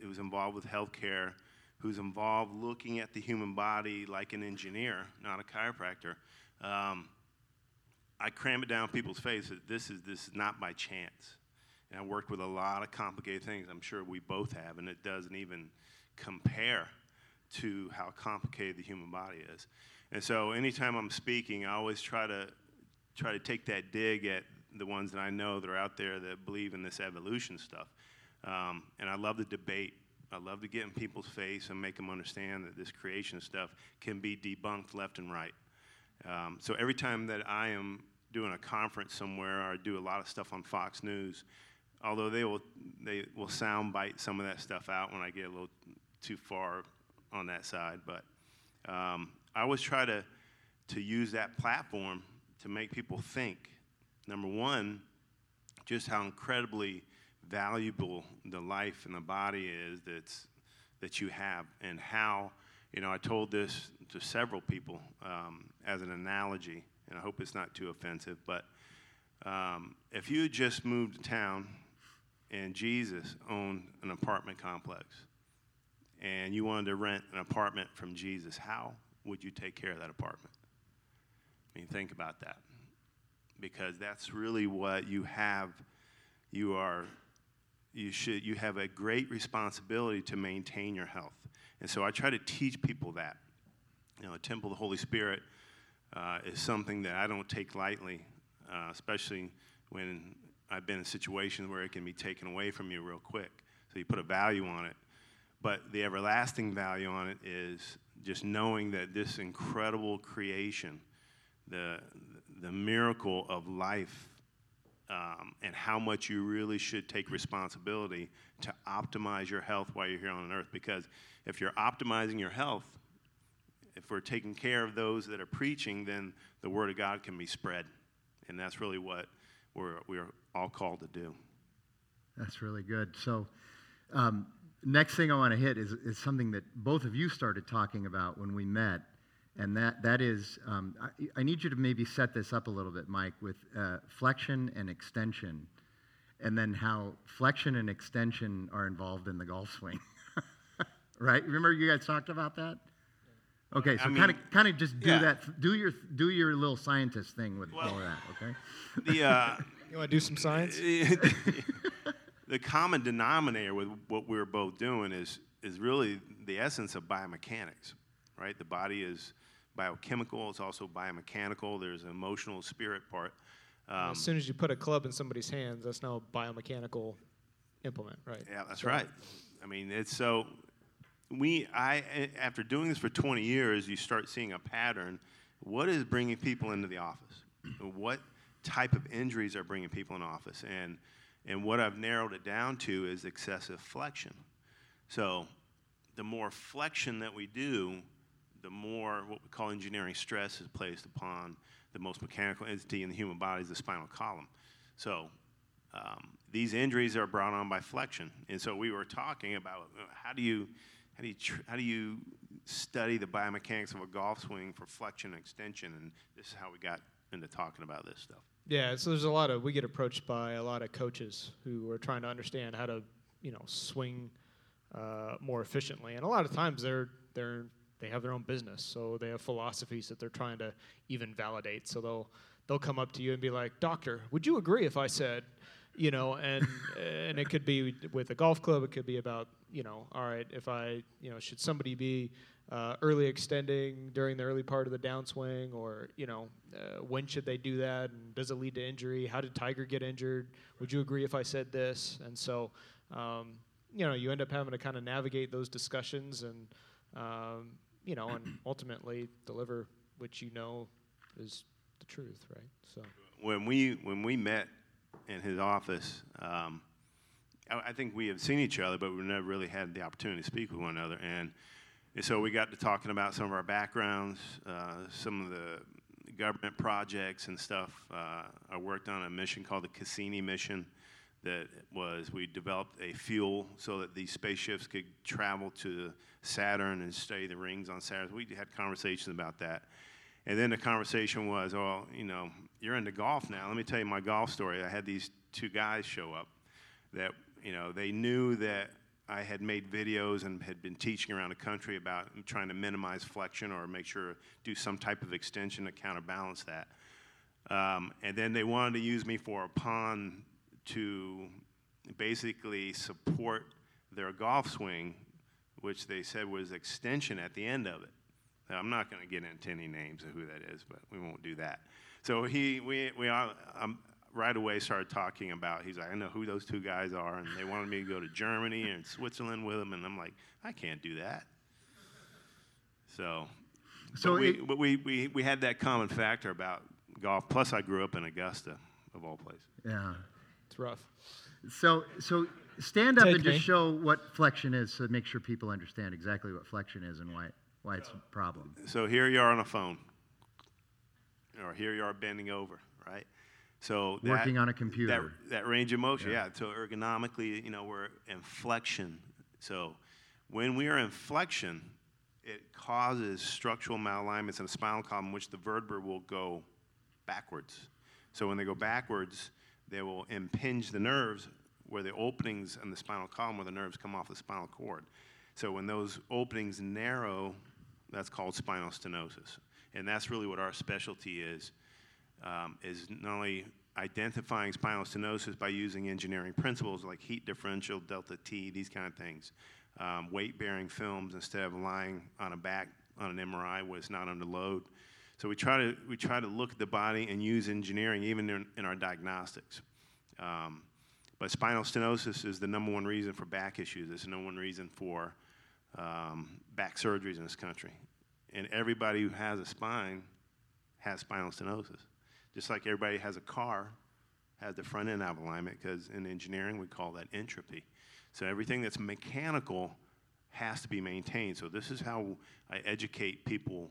who's involved with healthcare, who's involved looking at the human body like an engineer, not a chiropractor. Um, I cram it down people's faces. This is this is not by chance. And I worked with a lot of complicated things. I'm sure we both have, and it doesn't even compare to how complicated the human body is. And so, anytime I'm speaking, I always try to try to take that dig at the ones that I know that are out there that believe in this evolution stuff. Um, and I love the debate. I love to get in people's face and make them understand that this creation stuff can be debunked left and right. Um, so every time that I am doing a conference somewhere or I do a lot of stuff on Fox News, although they will they will sound bite some of that stuff out when I get a little too far on that side, but um, I always try to to use that platform to make people think. Number one, just how incredibly valuable the life and the body is that's, that you have, and how, you know, I told this to several people um, as an analogy, and I hope it's not too offensive, but um, if you had just moved to town and Jesus owned an apartment complex and you wanted to rent an apartment from Jesus, how would you take care of that apartment? I mean, think about that. Because that's really what you have. You are, you should, you have a great responsibility to maintain your health. And so I try to teach people that. You know, the temple of the Holy Spirit uh, is something that I don't take lightly, uh, especially when I've been in situations where it can be taken away from you real quick. So you put a value on it. But the everlasting value on it is just knowing that this incredible creation, the, the miracle of life, um, and how much you really should take responsibility to optimize your health while you're here on earth. Because if you're optimizing your health, if we're taking care of those that are preaching, then the Word of God can be spread. And that's really what we're, we're all called to do. That's really good. So, um, next thing I want to hit is, is something that both of you started talking about when we met, and that, that is um, I, I, need you to maybe set this up a little bit, Mike, with uh, flexion and extension, and then how flexion and extension are involved in the golf swing. right? Remember you guys talked about that? Okay, so kind of kind of just do yeah. that. Do your do your little scientist thing with well, all of that. Okay. The uh, you want to do some science? the common denominator with what we're both doing is is really the essence of biomechanics, right? The body is biochemical. It's also biomechanical. There's an emotional spirit part. Um, as soon as you put a club in somebody's hands, that's now a biomechanical implement, right? Yeah, that's so, right. I mean, it's so we I after doing this for 20 years, you start seeing a pattern. What is bringing people into the office? What type of injuries are bringing people in office? And and what I've narrowed it down to is excessive flexion. So, the more flexion that we do, the more what we call engineering stress is placed upon the most mechanical entity in the human body, is the spinal column. So, um, these injuries are brought on by flexion. And so, we were talking about how do you how do you, tr- how do you study the biomechanics of a golf swing for flexion and extension? And this is how we got into talking about this stuff. Yeah, so there's a lot of we get approached by a lot of coaches who are trying to understand how to, you know, swing uh, more efficiently, and a lot of times they're they're they have their own business, so they have philosophies that they're trying to even validate. So they'll they'll come up to you and be like, "Doctor, would you agree if I said?" You know, and and it could be with a golf club. It could be about you know, all right, if I you know, should somebody be uh, early extending during the early part of the downswing, or you know, uh, when should they do that, and does it lead to injury? How did Tiger get injured? Would you agree if I said this? And so, um, you know, you end up having to kind of navigate those discussions, and um, you know, and ultimately deliver what you know is the truth, right? So when we when we met in his office. Um, I, I think we have seen each other, but we've never really had the opportunity to speak with one another. And and so we got to talking about some of our backgrounds, uh, some of the government projects and stuff. Uh, I worked on a mission called the Cassini mission that was we developed a fuel so that these spaceships could travel to Saturn and study the rings on Saturn. We had conversations about that. And then the conversation was, oh, you know, you're into golf now. Let me tell you my golf story. I had these two guys show up that, you know, they knew that I had made videos and had been teaching around the country about trying to minimize flexion or make sure do some type of extension to counterbalance that. Um, and then they wanted to use me for a pond to basically support their golf swing, which they said was extension at the end of it. Now, I'm not going to get into any names of who that is, but we won't do that. So he, we, we all, um, right away started talking about, he's like, I know who those two guys are, and they wanted me to go to Germany and Switzerland with them, and I'm like, I can't do that. So, so but, we, it, but we, we, we had that common factor about golf. Plus, I grew up in Augusta, of all places. Yeah. It's rough. So, so stand up Take and me. just show what flexion is to make sure people understand exactly what flexion is and why, why it's a problem. So here you are on a phone, or here you are bending over, right? So that- Working on a computer. that range of motion, Yeah. yeah. So ergonomically, you know, we're in flexion. So when we are in flexion, it causes structural malalignments in the spinal column, which the vertebra will go backwards. So when they go backwards, they will impinge the nerves where the openings in the spinal column where the nerves come off the spinal cord. So when those openings narrow, that's called spinal stenosis. And that's really what our specialty is, um, is not only identifying spinal stenosis by using engineering principles like heat differential, delta T, these kind of things, um, weight-bearing films instead of lying on a back on an MRI where it's not under load. So we try to we try to look at the body and use engineering even in, in our diagnostics. Um, but spinal stenosis is the number one reason for back issues. It's the number one reason for um, back surgeries in this country. And everybody who has a spine has spinal stenosis. Just like everybody has a car, has the front end out of alignment, because in engineering we call that entropy. So everything that's mechanical has to be maintained. So this is how I educate people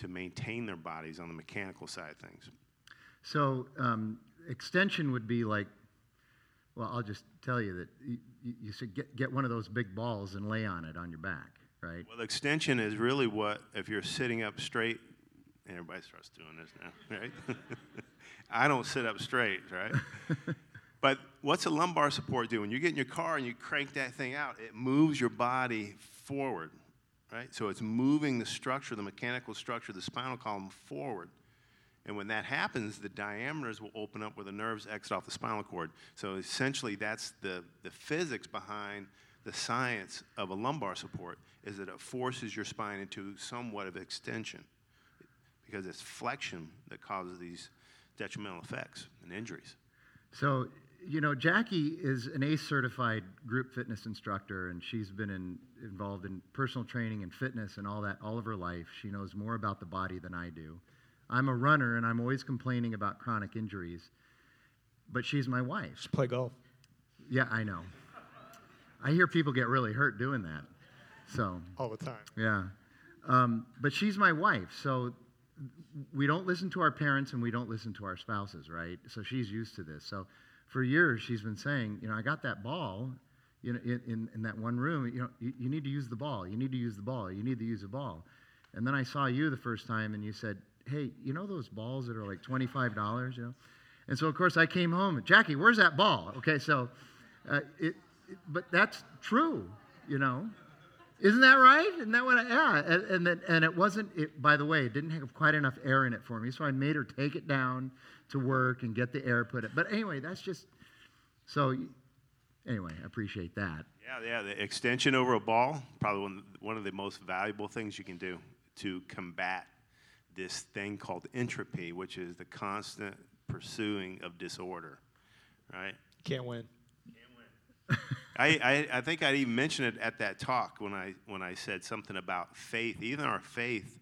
to maintain their bodies on the mechanical side of things. So um, extension would be like, well, I'll just tell you that you, you should get, get one of those big balls and lay on it on your back, right? Well, extension is really what, if you're sitting up straight, and everybody starts doing this now, right? I don't sit up straight, right? but what's a lumbar support do? When you get in your car and you crank that thing out, it moves your body forward, right? So it's moving the structure, the mechanical structure, the spinal column forward. And when that happens, the diameters will open up where the nerves exit off the spinal cord. So essentially, that's the, the physics behind the science of a lumbar support is that it forces your spine into somewhat of extension because it's flexion that causes these detrimental effects and injuries. So, you know, Jackie is an ACE certified group fitness instructor, and she's been in, involved in personal training and fitness and all that all of her life. She knows more about the body than I do. I'm a runner, and I'm always complaining about chronic injuries, but she's my wife. Just play golf. Yeah, I know. I hear people get really hurt doing that. So, All the time. yeah. Um, but she's my wife, so we don't listen to our parents and we don't listen to our spouses, right? So she's used to this. So for years, she's been saying, you know, I got that ball, you know, in, in, in that one room, you know, you, you need to use the ball. You need to use the ball. You need to use the ball. And then I saw you the first time and you said, hey, you know those balls that are like $25, you know? And so, of course, I came home, Jackie, where's that ball? Okay, so, uh, it, it, but that's true, you know? Isn't that right? Isn't that what I, yeah. And, and, then, and it wasn't, it, by the way, it didn't have quite enough air in it for me. So I made her take it down to work and get the air put it. But anyway, that's just, so anyway, I appreciate that. Yeah, yeah. The extension over a ball, probably one, one of the most valuable things you can do to combat this thing called entropy, which is the constant pursuing of disorder, right? Can't win. Can't win. I, I, I think I even mentioned it at that talk when I, when I said something about faith. Even our faith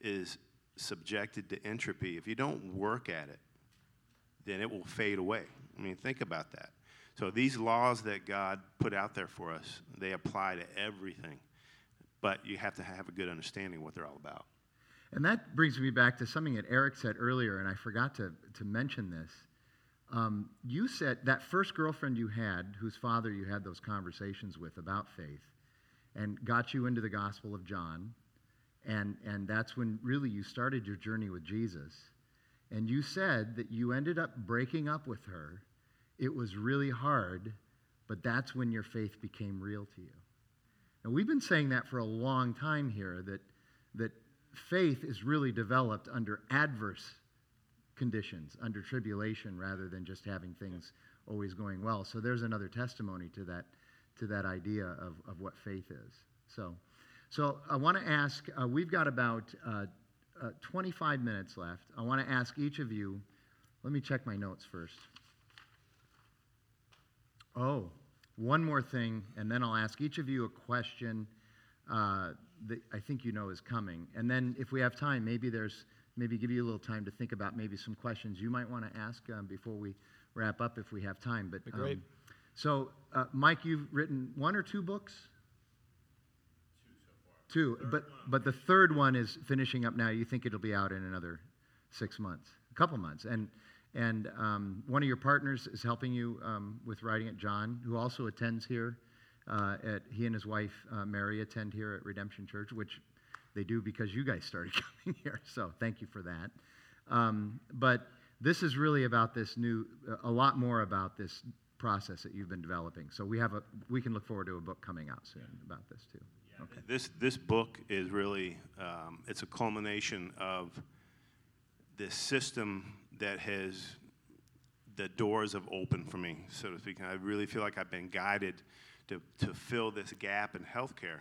is subjected to entropy. If you don't work at it, then it will fade away. I mean, think about that. So these laws that God put out there for us, they apply to everything. But you have to have a good understanding of what they're all about. And that brings me back to something that Eric said earlier, and I forgot to, to mention this. Um, you said that first girlfriend you had, whose father you had those conversations with about faith, and got you into the Gospel of John, and, and that's when really you started your journey with Jesus. And you said that you ended up breaking up with her. It was really hard, but that's when your faith became real to you. Now, we've been saying that for a long time here that, that faith is really developed under adverse conditions, under tribulation, rather than just having things always going well. So there's another testimony to that, to that idea of, of what faith is. So, so I want to ask, uh, we've got about uh, uh, 25 minutes left. I want to ask each of you, let me check my notes first. Oh, one more thing, and then I'll ask each of you a question uh, that I think you know is coming. And then if we have time, maybe there's maybe give you a little time to think about maybe some questions you might want to ask um, before we wrap up if we have time. But great. Um, so, uh, Mike, you've written one or two books. Two, but but the third one is finishing up now. You think it'll be out in another six months, a couple months, and And um, one of your partners is helping you um, with writing it, John, who also attends here. Uh, at he and his wife uh, Mary attend here at Redemption Church, which they do because you guys started coming here. So thank you for that. Um, but this is really about this new, a lot more about this process that you've been developing. So we have a, we can look forward to a book coming out soon about this too. Okay. This, this book is really, um, it's a culmination of this system that has, the doors have opened for me, so to speak. And I really feel like I've been guided to, to fill this gap in healthcare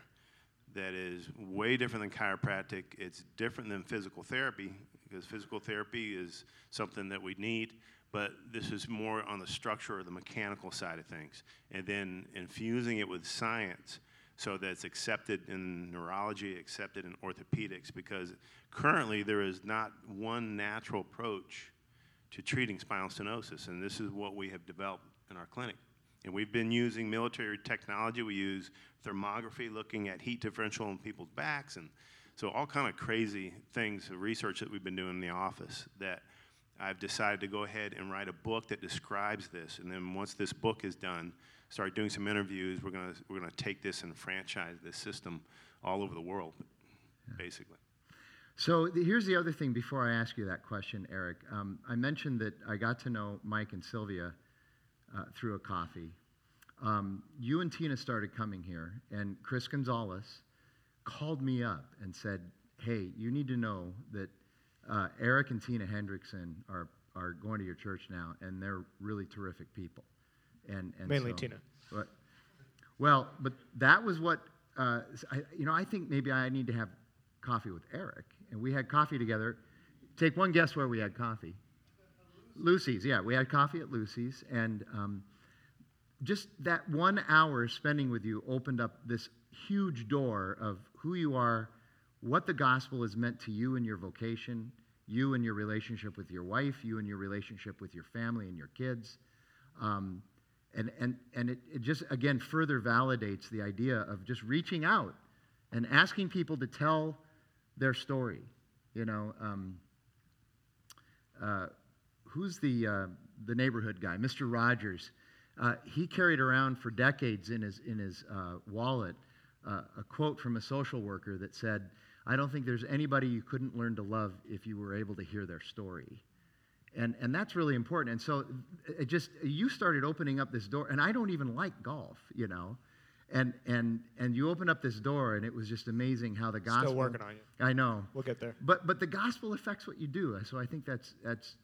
that is way different than chiropractic. It's different than physical therapy because physical therapy is something that we need, but this is more on the structure or the mechanical side of things. And then infusing it with science so that's accepted in neurology, accepted in orthopedics, because currently there is not one natural approach to treating spinal stenosis, and this is what we have developed in our clinic. And we've been using military technology. We use thermography, looking at heat differential in people's backs, and so all kind of crazy things, research that we've been doing in the office that I've decided to go ahead and write a book that describes this. And then once this book is done, start doing some interviews. We're gonna we're gonna take this and franchise this system all over the world, yeah. basically. So the, here's the other thing before I ask you that question, Eric. Um, I mentioned that I got to know Mike and Sylvia uh, through a coffee. Um, you and Tina started coming here, and Chris Gonzalez called me up and said, "Hey, you need to know that uh, Eric and Tina Hendrickson are are going to your church now, and they're really terrific people." And, and mainly so, Tina. But, well, but that was what uh, I, you know. I think maybe I need to have coffee with Eric, and we had coffee together. Take one guess where we had coffee. Lucy's, yeah, we had coffee at Lucy's, and um, just that one hour spending with you opened up this huge door of who you are, what the gospel has meant to you and your vocation, you and your relationship with your wife, you and your relationship with your family and your kids. Um, and and, and it, it just, again, further validates the idea of just reaching out and asking people to tell their story. You know, um, uh, who's the, uh, the neighborhood guy? Mr. Rogers. Uh, he carried around for decades in his, in his uh, wallet uh, a quote from a social worker that said, I don't think there's anybody you couldn't learn to love if you were able to hear their story. And, and that's really important. And so it just, you started opening up this door, and I don't even like golf, you know. And, and, and you opened up this door, and it was just amazing how the gospel. Still working on you. I know. We'll get there. But, but the gospel affects what you do. So I think that's, that's,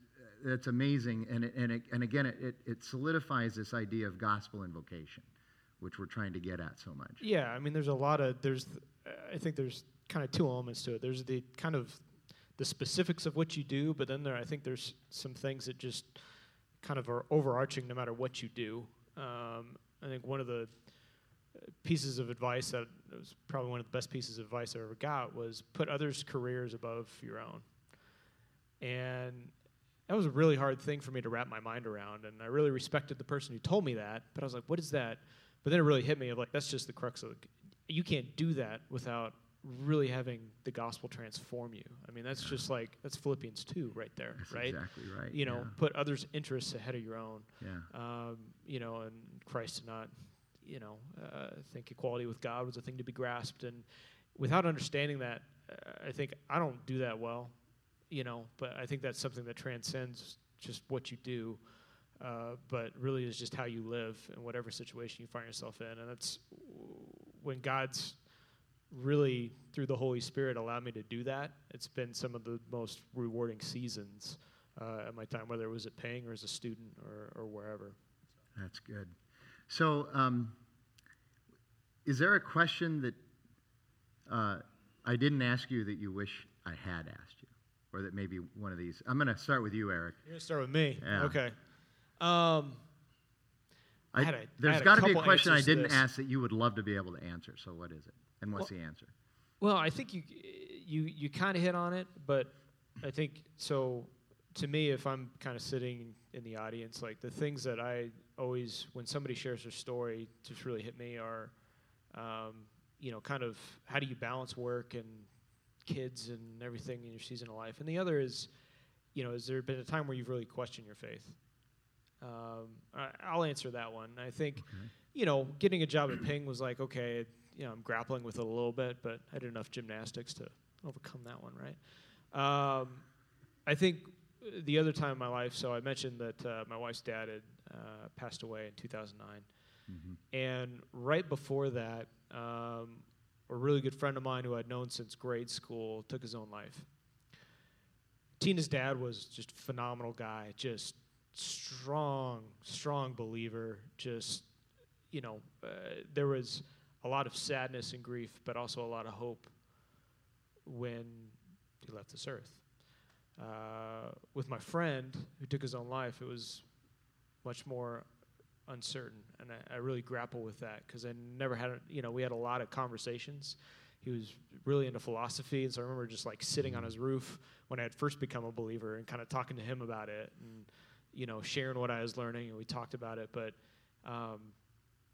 that's amazing. And, it, and, it, and again, it, it solidifies this idea of gospel invocation which we're trying to get at so much. Yeah, I mean, there's a lot of there's, I think there's kind of two elements to it. There's the kind of the specifics of what you do, but then there I think there's some things that just kind of are overarching no matter what you do. Um, I think one of the pieces of advice that was probably one of the best pieces of advice I ever got was put others' careers above your own. And that was a really hard thing for me to wrap my mind around. And I really respected the person who told me that, but I was like, what is that? But then it really hit me of like that's just the crux of it. You can't do that without really having the gospel transform you. I mean, that's yeah. just like that's Philippians two right there, that's right? Exactly right. You know, yeah. put others' interests ahead of your own. Yeah. Um, you know, and Christ did not, you know, uh, think equality with God was a thing to be grasped, and without understanding that, uh, I think I don't do that well. You know, but I think that's something that transcends just what you do uh, but really is just how you live in whatever situation you find yourself in. And that's when God's really, through the Holy Spirit, allowed me to do that. It's been some of the most rewarding seasons uh, at my time, whether it was at Ping or as a student or, or wherever. That's good. So, um, is there a question that uh, I didn't ask you that you wish I had asked you? Or that maybe one of these. I'm going to start with you, Eric. You're going to start with me? Yeah. Okay. Um, I, a, there's got to be a question I didn't ask that you would love to be able to answer. So what is it, and what's well, the answer? Well, I think you you you kind of hit on it, but I think so. To me, if I'm kind of sitting in the audience, like the things that I always, when somebody shares their story, just really hit me are, um, you know, kind of how do you balance work and kids and everything in your season of life, and the other is you know, has there been a time where you've really questioned your faith? Um, I, I'll answer that one. I think, Okay. you know, getting a job at Ping was like, okay, you know, I'm grappling with it a little bit, but I did enough gymnastics to overcome that one, right? Um, I think the other time in my life, so I mentioned that uh, my wife's dad had uh, passed away in 2009. Mhm. And right before that, um, a really good friend of mine who I'd known since grade school took his own life. Tina's dad was just a phenomenal guy, just strong, strong believer. Just, you know, uh, there was a lot of sadness and grief, but also a lot of hope when he left this earth. Uh, with my friend who took his own life, it was much more uncertain, and I, I really grapple with that because I never had, a, you know, we had a lot of conversations. He was really into philosophy, and so I remember just like sitting on his roof when I had first become a believer and kind of talking to him about it, and you know, sharing what I was learning, and we talked about it. But um,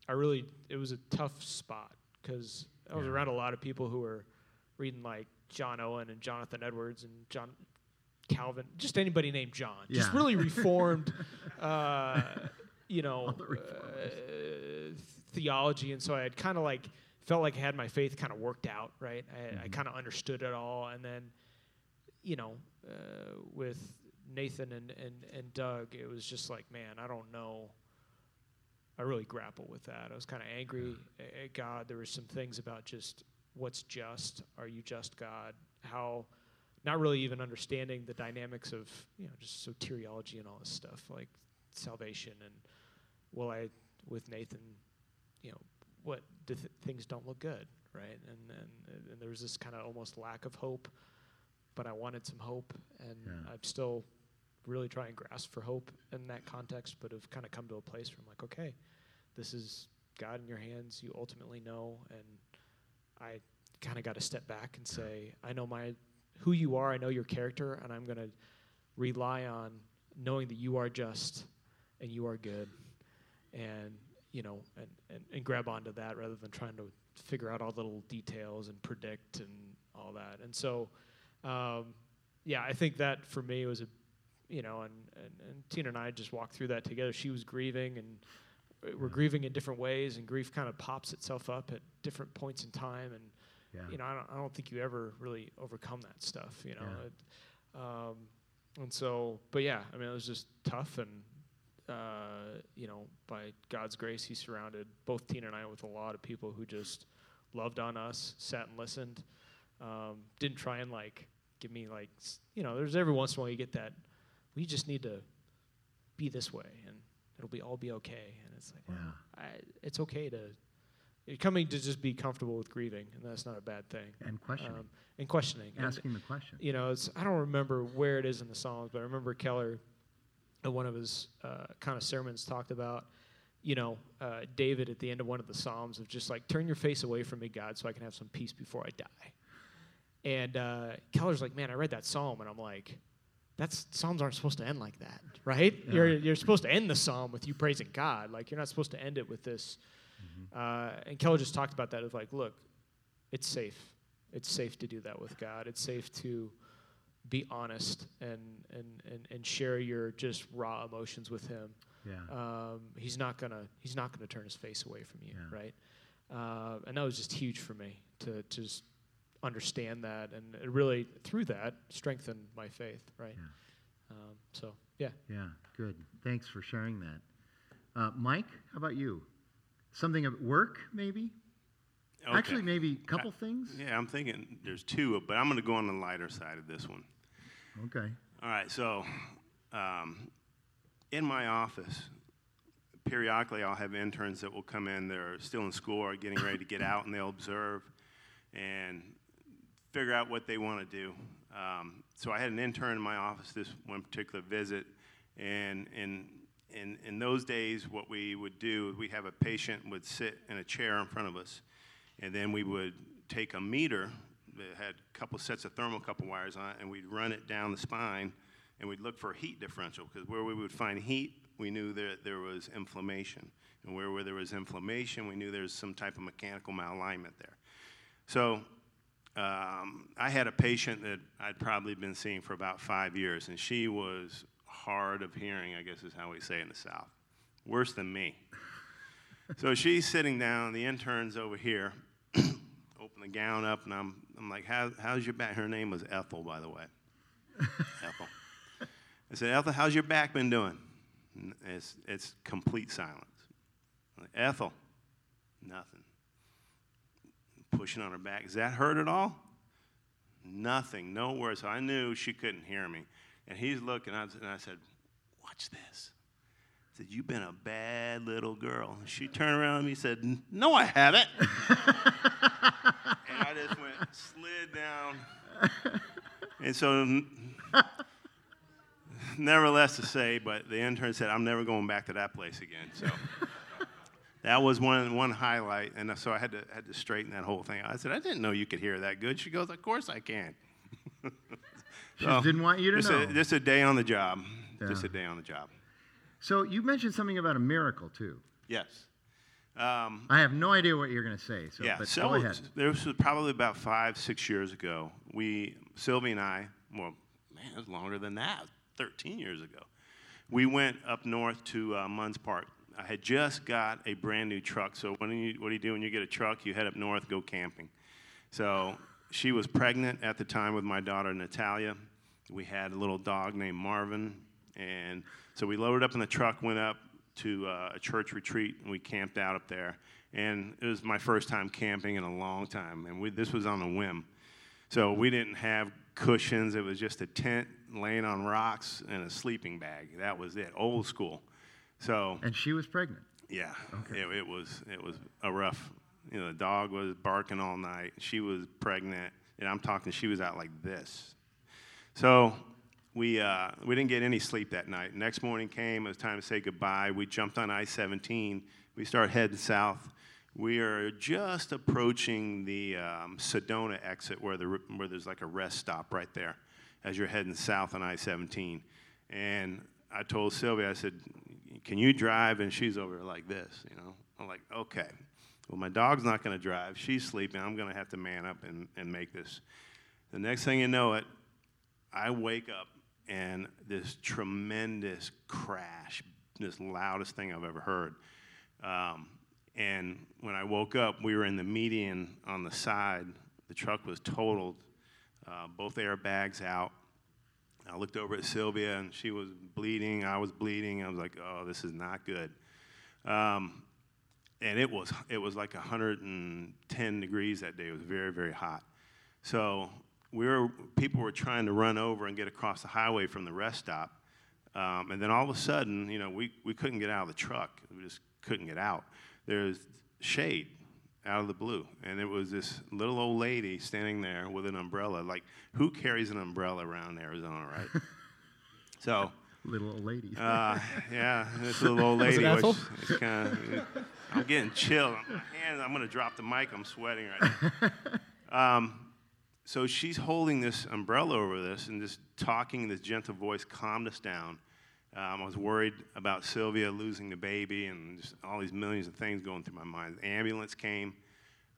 I really, it was a tough spot because I was Yeah. around a lot of people who were reading like John Owen and Jonathan Edwards and John Calvin, just anybody named John, just really reformed, uh, you know, uh, theology, and so I had kind of like felt like I had my faith kind of worked out, right? I, I Mhm. kind of understood it all, and then, you know, uh, with Nathan and, and and Doug, it was just like, man, I don't know. I really grapple with that. I was kind of angry at God. There were some things about just what's just. Are you just God? How not really even understanding the dynamics of you know just soteriology and all this stuff like salvation and well I with Nathan you know what do th- things don't look good right and and, and there was this kind of almost lack of hope but I wanted some hope and Yeah. I'm still really try and grasp for hope in that context but have kind of come to a place where I'm like okay this is God in your hands you ultimately know and I kind of got to step back and say I know my who you are, I know your character, and I'm going to rely on knowing that you are just and you are good, and you know, and, and, and grab onto that rather than trying to figure out all the little details and predict and all that. And so, um, yeah, I think that for me was a, you know, and, and, and Tina and I just walked through that together. She was grieving, and we're grieving in different ways, and grief kind of pops itself up at different points in time, and Yeah. you know, I don't, I don't think you ever really overcome that stuff, you know. Yeah. It, um, and so, but yeah, I mean, it was just tough, and uh, you know, by God's grace, He surrounded both Tina and I with a lot of people who just loved on us, sat and listened, um, didn't try and like give me like, you know, there's every once in a while you get that, we just need to be this way, and it'll be all be okay, and it's like, Yeah. I, it's okay to. You're coming to just be comfortable with grieving, and that's not a bad thing. And questioning. Um, and questioning. And, Asking the question. you know, it's, I don't remember where it is in the Psalms, but I remember Keller, in one of his uh, kind of sermons, talked about, you know, uh, David at the end of one of the Psalms of just like, turn your face away from me, God, so I can have some peace before I die. And uh, Keller's like, man, I read that Psalm, and I'm like, that's Psalms aren't supposed to end like that, right? Yeah. You're you're supposed to end the Psalm with you praising God. Like you're not supposed to end it with this. Uh, and Keller just talked about that of like, look, it's safe. It's safe to do that with God. It's safe to be honest and and and, and share your just raw emotions with Him. Yeah. Um, he's not gonna he's not gonna turn his face away from you, Yeah. right? Uh, and that was just huge for me to to just understand that, and it really through that strengthened my faith, right? Um, so yeah, Yeah. Good. Thanks for sharing that. Uh, Mike, how about you? Something at work, maybe? Okay. Actually, maybe a couple things? Yeah, I'm thinking there's two, but I'm going to go on the lighter side of this one. Okay. All right, so um, in my office, periodically I'll have interns that will come in. They're still in school or getting ready to get out, and they'll observe and figure out what they want to do. Um, so I had an intern in my office this one particular visit, and in in in those days, what we would do, we have a patient would sit in a chair in front of us, and then we would take a meter that had a couple sets of thermocouple wires on it, and we'd run it down the spine, and we'd look for a heat differential because where we would find heat, we knew that there was inflammation, and where, where there was inflammation, we knew there was some type of mechanical malalignment there. So um, I had a patient that I'd probably been seeing for about five years, and she was hard of hearing, I guess is how we say in the South. Worse than me. so she's sitting down, the intern's over here, open the gown up, and I'm, I'm like, How, How's your back? Her name was Ethel, by the way. Ethel. I said, Ethel, how's your back been doing? It's, it's complete silence. Like, Ethel, nothing. Pushing on her back. Does that hurt at all? Nothing, no words. So I knew she couldn't hear me. And he's looking, and I said, Watch this. I said, You've been a bad little girl. And she turned around and he said, No, I haven't. and I just went, slid down. And so, nevertheless to say, but the intern said, I'm never going back to that place again. So that was one, one highlight. And so I had to, had to straighten that whole thing. Out. I said, I didn't know you could hear that good. She goes, Of course I can. She didn't want you to just know. A, just a day on the job. Yeah. Just a day on the job. So you mentioned something about a miracle too. Yes. Um, I have no idea what you're going to say. So, yeah, but so go ahead. This was probably about five, six years ago. We, Sylvie and I, well, man, it was longer than that, 13 years ago. We went up north to uh, Munds Park. I had just got a brand new truck. So when you, what do you do when you get a truck? You head up north, go camping. So she was pregnant at the time with my daughter Natalia. We had a little dog named Marvin, and so we loaded up in the truck, went up to uh, a church retreat, and we camped out up there. And it was my first time camping in a long time, and we, this was on a whim. So we didn't have cushions; it was just a tent laying on rocks and a sleeping bag. That was it, old school. So and she was pregnant. Yeah, okay. it, it was it was a rough. You know, the dog was barking all night. She was pregnant, and I'm talking. She was out like this. So we, uh, we didn't get any sleep that night. Next morning came, it was time to say goodbye. We jumped on I 17. We started heading south. We are just approaching the um, Sedona exit where, the, where there's like a rest stop right there as you're heading south on I 17. And I told Sylvia, I said, Can you drive? And she's over like this, you know. I'm like, Okay. Well, my dog's not going to drive. She's sleeping. I'm going to have to man up and, and make this. The next thing you know it, I wake up and this tremendous crash, this loudest thing I've ever heard. Um, and when I woke up, we were in the median on the side. The truck was totaled, uh, both airbags out. I looked over at Sylvia, and she was bleeding. I was bleeding. I was like, "Oh, this is not good." Um, and it was it was like 110 degrees that day. It was very very hot. So we were, people were trying to run over and get across the highway from the rest stop. Um, and then all of a sudden, you know, we, we couldn't get out of the truck. We just couldn't get out. There's shade out of the blue. And it was this little old lady standing there with an umbrella. Like, who carries an umbrella around Arizona, right? so. Little old lady. uh, yeah, this little old lady. Which, it's kind of, I'm getting chilled. My hands, I'm going to drop the mic. I'm sweating right now. Um, so she's holding this umbrella over this and just talking, in this gentle voice calmed us down. Um, I was worried about Sylvia losing the baby and just all these millions of things going through my mind. The ambulance came.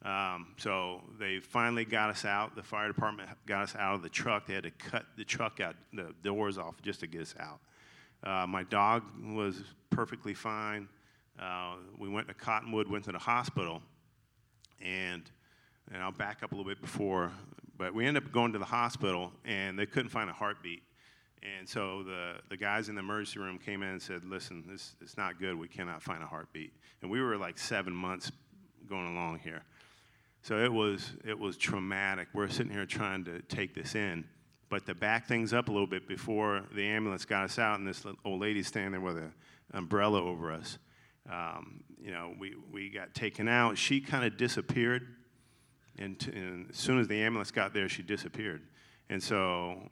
Um, so they finally got us out. The fire department got us out of the truck. They had to cut the truck out, the doors off just to get us out. Uh, my dog was perfectly fine. Uh, we went to Cottonwood, went to the hospital, and and I'll back up a little bit before but we ended up going to the hospital, and they couldn't find a heartbeat. And so the, the guys in the emergency room came in and said, listen, this it's not good. We cannot find a heartbeat. And we were like seven months going along here. So it was, it was traumatic. We're sitting here trying to take this in. But to back things up a little bit before the ambulance got us out, and this old lady standing there with an umbrella over us, um, you know, we, we got taken out. She kind of disappeared and, t- and as soon as the ambulance got there, she disappeared. And so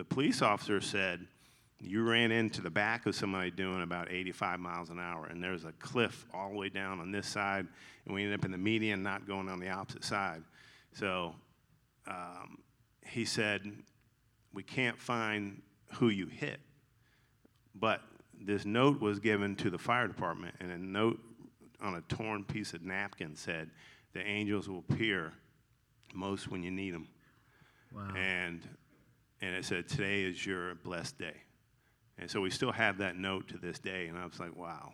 the police officer said, You ran into the back of somebody doing about 85 miles an hour, and there's a cliff all the way down on this side, and we ended up in the median, not going on the opposite side. So um, he said, We can't find who you hit. But this note was given to the fire department, and a note on a torn piece of napkin said, The angels will appear most when you need them. Wow. And, and it said, Today is your blessed day. And so we still have that note to this day. And I was like, Wow.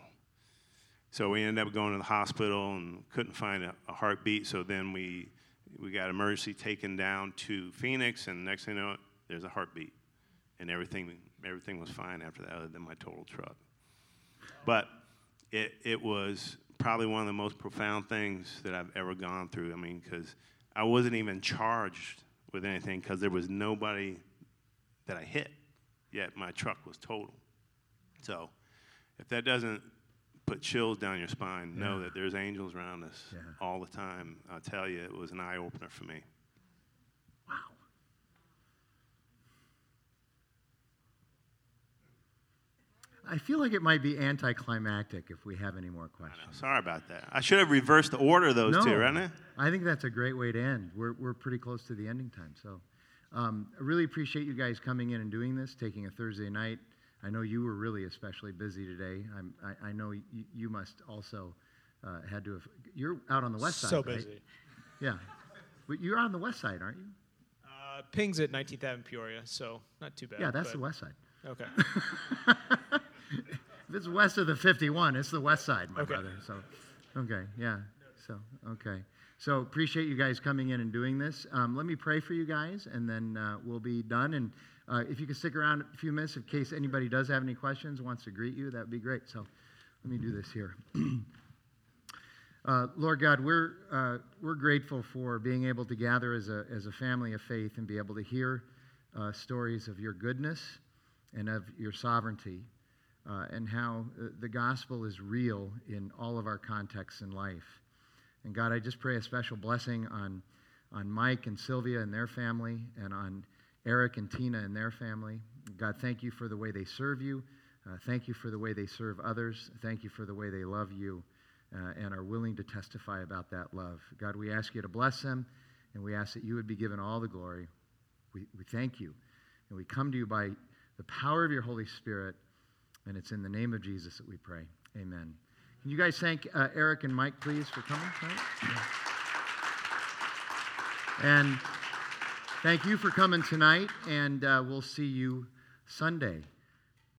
So we ended up going to the hospital and couldn't find a, a heartbeat. So then we, we got emergency taken down to Phoenix. And next thing you know, there's a heartbeat. And everything, everything was fine after that, other than my total truck. But it, it was probably one of the most profound things that I've ever gone through. I mean, because I wasn't even charged with anything because there was nobody that I hit, yet my truck was total. So if that doesn't put chills down your spine, know that there's angels around us Yeah. all the time. I'll tell you, it was an eye opener for me. Wow. I feel like it might be anticlimactic if we have any more questions. Sorry about that. I should have reversed the order of those no, two, right? I? I think that's a great way to end. We're, we're pretty close to the ending time. So um, I really appreciate you guys coming in and doing this, taking a Thursday night. I know you were really especially busy today. I'm, I, I know you, you must also uh, had to have. You're out on the west side, so right? busy. Yeah. But you're on the west side, aren't you? Uh, Ping's at 19th Avenue, Peoria, so not too bad. Yeah, that's but- the west side. Okay. If it's west of the 51, it's the west side, my Okay. brother. So, okay, yeah. So, okay. So, appreciate you guys coming in and doing this. Um, let me pray for you guys, and then uh, we'll be done. And uh, if you could stick around a few minutes in case anybody does have any questions, wants to greet you, that would be great. So, let me do this here. Uh, Lord God, we're, uh, we're grateful for being able to gather as a, as a family of faith and be able to hear uh, stories of your goodness and of your sovereignty uh, and how the gospel is real in all of our contexts in life. And God, I just pray a special blessing on, on Mike and Sylvia and their family, and on Eric and Tina and their family. God, thank you for the way they serve you. Uh, thank you for the way they serve others. Thank you for the way they love you uh, and are willing to testify about that love. God, we ask you to bless them, and we ask that you would be given all the glory. We, we thank you, and we come to you by the power of your Holy Spirit. And it's in the name of Jesus that we pray. Amen. Can you guys thank uh, Eric and Mike, please, for coming tonight? And thank you for coming tonight, and uh, we'll see you Sunday.